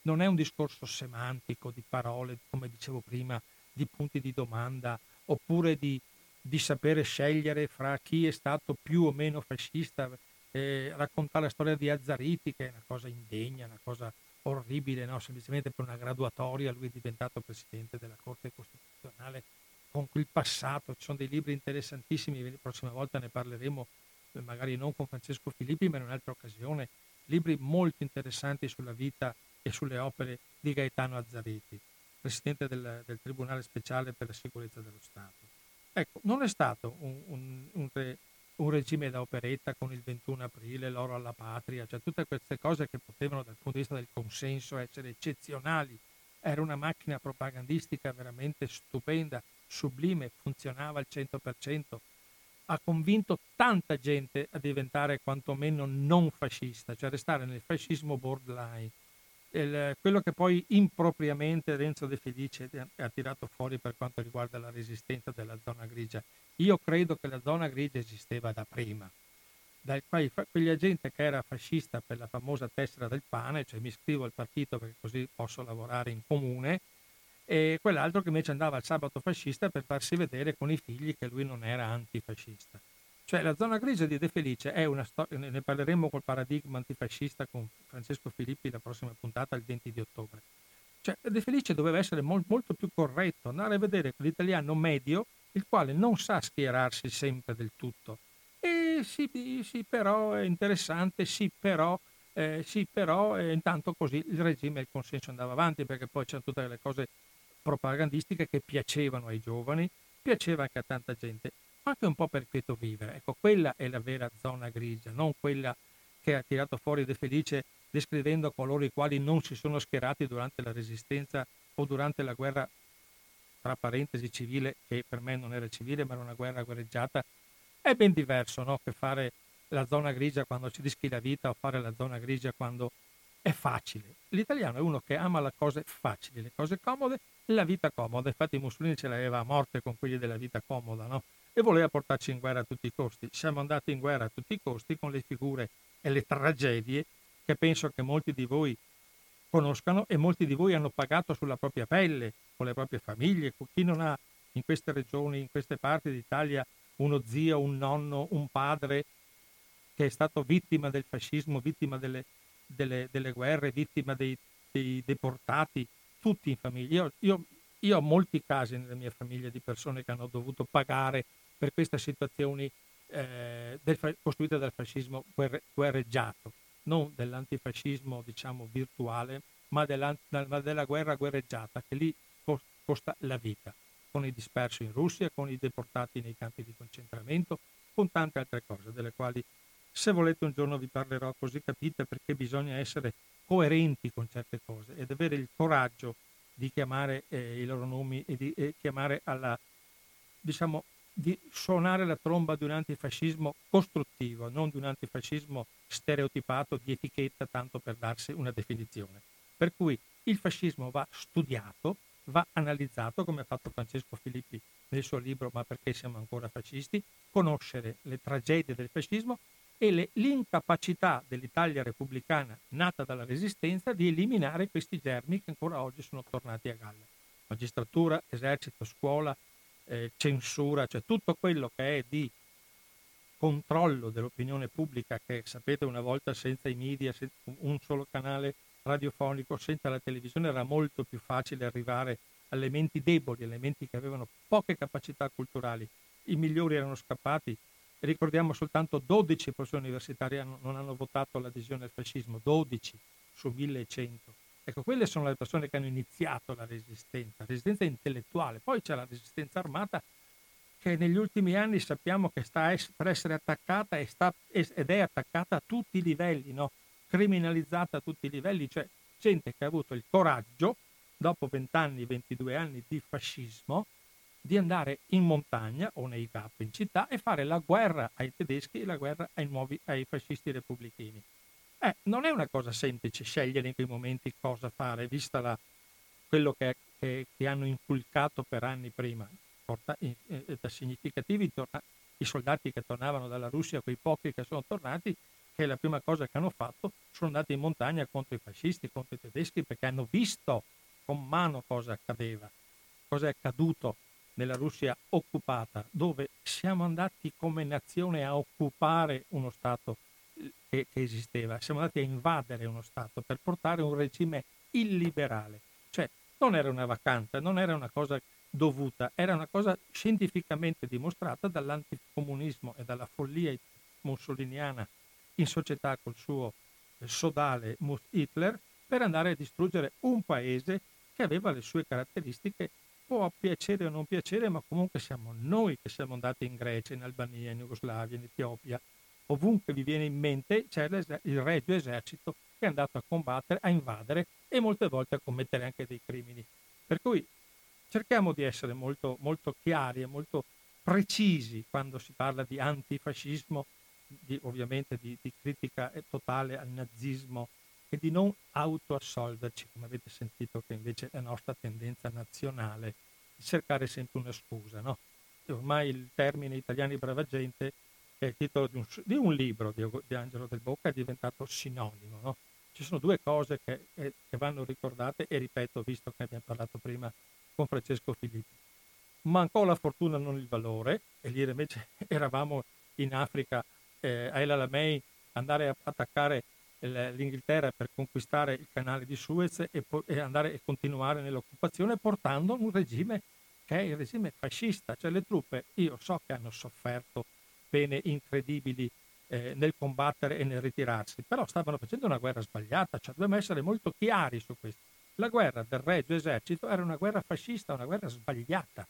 Non è un discorso semantico di parole, come dicevo prima, di punti di domanda oppure di di sapere scegliere fra chi è stato più o meno fascista, eh, raccontare la storia di Azzariti, che è una cosa indegna, una cosa orribile, no? semplicemente per una graduatoria lui è diventato presidente della Corte Costituzionale con quel passato, ci sono dei libri interessantissimi, la prossima volta ne parleremo eh, magari non con Francesco Filippi ma in un'altra occasione, libri molto interessanti sulla vita e sulle opere di Gaetano Azzariti, presidente del, del Tribunale Speciale per la Sicurezza dello Stato. Ecco, non è stato un, un, un, re, un, regime da operetta con il 21 aprile, l'oro alla patria, cioè tutte queste cose che potevano dal punto di vista del consenso essere eccezionali. Era una macchina propagandistica veramente stupenda, sublime, funzionava al 100%. Ha convinto tanta gente a diventare quantomeno non fascista, cioè restare nel fascismo borderline il, quello che poi impropriamente Renzo De Felice ha tirato fuori per quanto riguarda la resistenza della zona grigia. Io credo che la zona grigia esisteva da prima. Da quei, quegli agenti che era fascista per la famosa tessera del pane, cioè mi iscrivo al partito perché così posso lavorare in comune, e quell'altro che invece andava al sabato fascista per farsi vedere con i figli che lui non era antifascista. Cioè la zona grigia di De Felice è una storia, ne parleremo col paradigma antifascista con Francesco Filippi la prossima puntata il 20 di ottobre. Cioè De Felice doveva essere mol, molto più corretto, andare a vedere l'italiano medio, il quale non sa schierarsi sempre del tutto. E sì, sì però è interessante, sì però, eh, sì però, eh, intanto così il regime e il consenso andava avanti, perché poi c'erano tutte le cose propagandistiche che piacevano ai giovani, piaceva anche a tanta gente anche un po' per vivere. Ecco, quella è la vera zona grigia, non quella che ha tirato fuori De Felice descrivendo coloro i quali non si sono schierati durante la resistenza o durante la guerra, tra parentesi, civile, che per me non era civile, ma era una guerra guerreggiata. È ben diverso no? che fare la zona grigia quando ci rischi la vita o fare la zona grigia quando è facile. L'italiano è uno che ama le cose facili, le cose comode, la vita comoda. Infatti Mussolini ce l'aveva a morte con quelli della vita comoda, no? E voleva portarci in guerra a tutti i costi. Siamo andati in guerra a tutti i costi con le figure e le tragedie che penso che molti di voi conoscano e molti di voi hanno pagato sulla propria pelle, con le proprie famiglie, con chi non ha in queste regioni, in queste parti d'Italia uno zio, un nonno, un padre che è stato vittima del fascismo, vittima delle, delle, delle guerre, vittima dei, dei, deportati, tutti in famiglia. Io, io, io ho molti casi nella mia famiglia di persone che hanno dovuto pagare per queste situazioni eh, del, costruite dal fascismo guerre, guerreggiato, non dell'antifascismo diciamo virtuale, ma, ma, della guerra guerreggiata che lì costa la vita, con i dispersi in Russia, con i deportati nei campi di concentramento, con tante altre cose, delle quali Se volete un giorno vi parlerò così capite perché bisogna essere coerenti con certe cose ed avere il coraggio di chiamare eh, i loro nomi e di eh, chiamare alla, diciamo, di suonare la tromba di un antifascismo costruttivo, non di un antifascismo stereotipato di etichetta tanto per darsi una definizione. Per cui il fascismo va studiato, va analizzato, come ha fatto Francesco Filippi nel suo libro Ma perché siamo ancora fascisti, conoscere le tragedie del fascismo e le, l'incapacità dell'Italia repubblicana nata dalla resistenza di eliminare questi germi che ancora oggi sono tornati a galla. Magistratura, esercito, scuola, eh, censura, cioè tutto quello che è di controllo dell'opinione pubblica che sapete una volta senza i media, senza un solo canale radiofonico, senza la televisione era molto più facile arrivare a elementi deboli, elementi che avevano poche capacità culturali. I migliori erano scappati. Ricordiamo soltanto 12 professori universitari non hanno votato l'adesione al fascismo, 12 su 1100. Ecco, quelle sono le persone che hanno iniziato la resistenza, la resistenza intellettuale. Poi c'è la resistenza armata che negli ultimi anni sappiamo che sta per essere attaccata e sta, ed è attaccata a tutti i livelli, no? criminalizzata a tutti i livelli, cioè gente che ha avuto il coraggio, dopo 20 anni, 22 anni di fascismo, di andare in montagna o nei gap in città e fare la guerra ai tedeschi e la guerra ai, nuovi, ai fascisti repubblichini. Eh, non è una cosa semplice scegliere in quei momenti cosa fare, vista la, quello che, che, che, hanno inculcato per anni prima. Porta, eh, da significativi torna, i soldati che tornavano dalla Russia, quei pochi che sono tornati, che la prima cosa che hanno fatto sono andati in montagna contro i fascisti, contro i tedeschi, perché hanno visto con mano cosa accadeva, cosa è accaduto nella Russia occupata, dove siamo andati come nazione a occupare uno Stato che, che esisteva, siamo andati a invadere uno Stato per portare un regime illiberale. Cioè non era una vacanza, non era una cosa dovuta, era una cosa scientificamente dimostrata dall'anticomunismo e dalla follia mussoliniana in società col suo sodale Hitler per andare a distruggere un paese che aveva le sue caratteristiche, può piacere o non piacere, ma comunque siamo noi che siamo andati in Grecia, in Albania, in Jugoslavia, in Etiopia, ovunque vi viene in mente c'è il regio esercito che è andato a combattere, a invadere e molte volte a commettere anche dei crimini. Per cui cerchiamo di essere molto, molto chiari e molto precisi quando si parla di antifascismo, di, ovviamente di, di critica totale al nazismo e di non autoassolverci, come avete sentito che invece è la nostra tendenza nazionale, di cercare sempre una scusa. No? ormai il termine italiani brava gente che è il titolo di un, di un libro di, di, Angelo Del Bocca, è diventato sinonimo. No? Ci sono due cose che, eh, che, vanno ricordate e ripeto, visto che abbiamo parlato prima con Francesco Filippi. Mancò la fortuna, non il valore, e lì invece [laughs] eravamo in Africa eh, a El Alamein, andare a attaccare l'Inghilterra per conquistare il canale di Suez e, po- e andare e continuare nell'occupazione portando un regime che è il regime fascista, cioè le truppe, io so che hanno sofferto pene incredibili eh, nel combattere e nel ritirarsi, però stavano facendo una guerra sbagliata, cioè dobbiamo essere molto chiari su questo. La guerra del Regio Esercito era una guerra fascista, una guerra sbagliata.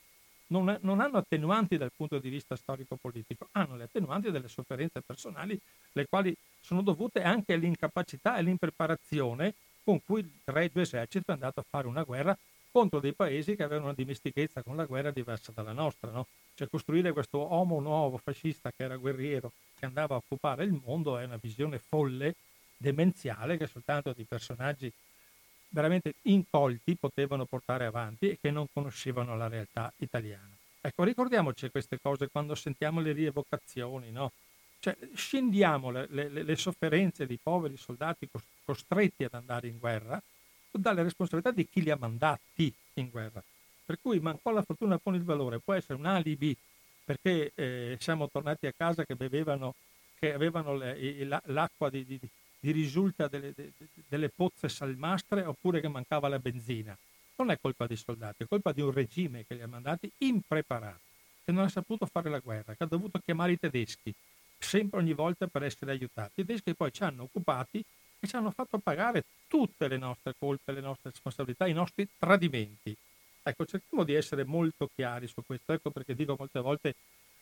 Non, non hanno attenuanti dal punto di vista storico-politico, hanno le attenuanti delle sofferenze personali, le quali sono dovute anche all'incapacità e all'impreparazione con cui il Regio Esercito è andato a fare una guerra contro dei paesi che avevano una dimestichezza con la guerra diversa dalla nostra. No? Cioè costruire questo uomo nuovo fascista che era guerriero, che andava a occupare il mondo, è una visione folle, demenziale, che soltanto di personaggi veramente incolti potevano portare avanti e che non conoscevano la realtà italiana. Ecco, ricordiamoci queste cose quando sentiamo le rievocazioni, no? Cioè, scendiamo le, le, le sofferenze dei poveri soldati costretti ad andare in guerra dalle responsabilità di chi li ha mandati in guerra. Per cui mancò la fortuna con il valore, può essere un alibi perché eh, siamo tornati a casa che bevevano, che avevano le, l'acqua di, di, di risulta delle, de, delle pozze salmastre oppure che mancava la benzina. Non è colpa dei soldati, è colpa di un regime che li ha mandati impreparati, che non ha saputo fare la guerra, che ha dovuto chiamare i tedeschi, sempre ogni volta per essere aiutati. I tedeschi poi ci hanno occupati e ci hanno fatto pagare tutte le nostre colpe, le nostre responsabilità, i nostri tradimenti. Ecco, cerchiamo di essere molto chiari su questo, ecco perché dico molte volte,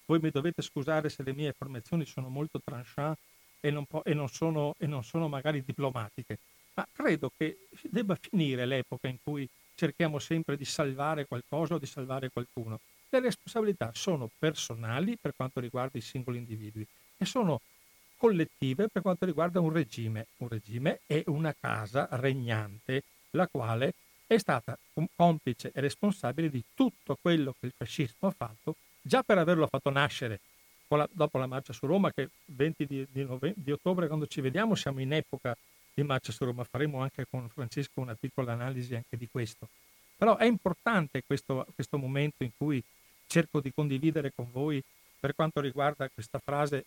voi mi dovete scusare se le mie informazioni sono molto tranchant, e non, po- e, non sono, e non sono magari diplomatiche, ma credo che debba finire l'epoca in cui cerchiamo sempre di salvare qualcosa o di salvare qualcuno. Le responsabilità sono personali per quanto riguarda i singoli individui e sono collettive per quanto riguarda un regime. Un regime è una casa regnante, la quale è stata complice e responsabile di tutto quello che il fascismo ha fatto, già per averlo fatto nascere la, dopo la marcia su Roma, che il 20 di, di, nove, di, ottobre, quando ci vediamo, siamo in epoca di marcia su Roma. Faremo anche con Francesco una piccola analisi anche di questo. Però è importante questo, questo momento in cui cerco di condividere con voi per quanto riguarda questa frase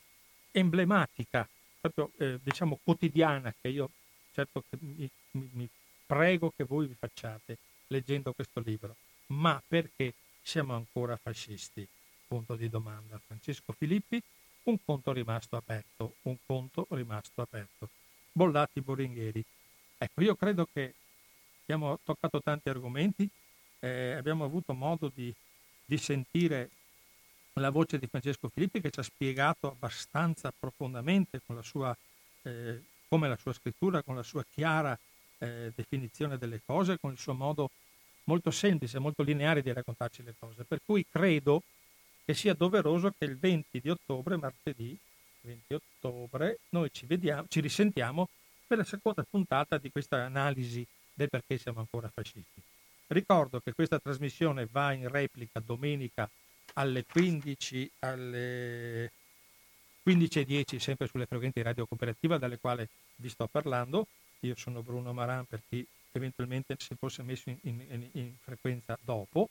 emblematica, proprio eh, diciamo quotidiana, che io certo che mi, mi, mi prego che voi vi facciate leggendo questo libro. Ma perché siamo ancora fascisti? punto di domanda. Francesco Filippi, un conto rimasto aperto, un conto rimasto aperto. Bollati Boringhieri. Ecco, io credo che abbiamo toccato tanti argomenti, eh, abbiamo avuto modo di, di sentire la voce di Francesco Filippi che ci ha spiegato abbastanza profondamente sua, eh, come la sua scrittura, con la sua chiara eh, definizione delle cose, con il suo modo molto semplice, molto lineare di raccontarci le cose. Per cui credo che sia doveroso che il 20 di ottobre, martedì 20 ottobre, noi ci, vediamo, ci risentiamo per la seconda puntata di questa analisi del perché siamo ancora fascisti. Ricordo che questa trasmissione va in replica domenica alle 15 alle 15.10 sempre sulle frequenti radio cooperativa dalle quali vi sto parlando. Io sono Bruno Maran per chi eventualmente si fosse messo in, in, in frequenza dopo.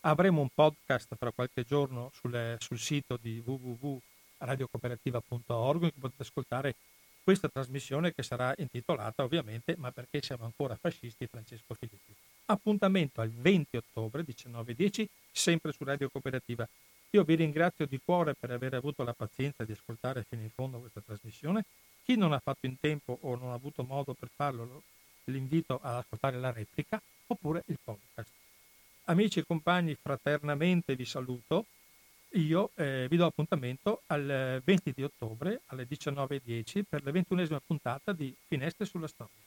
Avremo un podcast tra qualche giorno sul, sul sito di www.radiocooperativa.org in cui potete ascoltare questa trasmissione che sarà intitolata ovviamente Ma perché siamo ancora fascisti Francesco Filippi. Appuntamento al 20 ottobre 19.10 sempre su Radio Cooperativa. Io vi ringrazio di cuore per aver avuto la pazienza di ascoltare fino in fondo questa trasmissione. Chi non ha fatto in tempo o non ha avuto modo per farlo, l'invito ad ascoltare la replica oppure il podcast. Amici e compagni, fraternamente vi saluto. Io eh, vi do appuntamento al 20 di ottobre alle 19.10 per la ventunesima puntata di Finestre sulla Storia.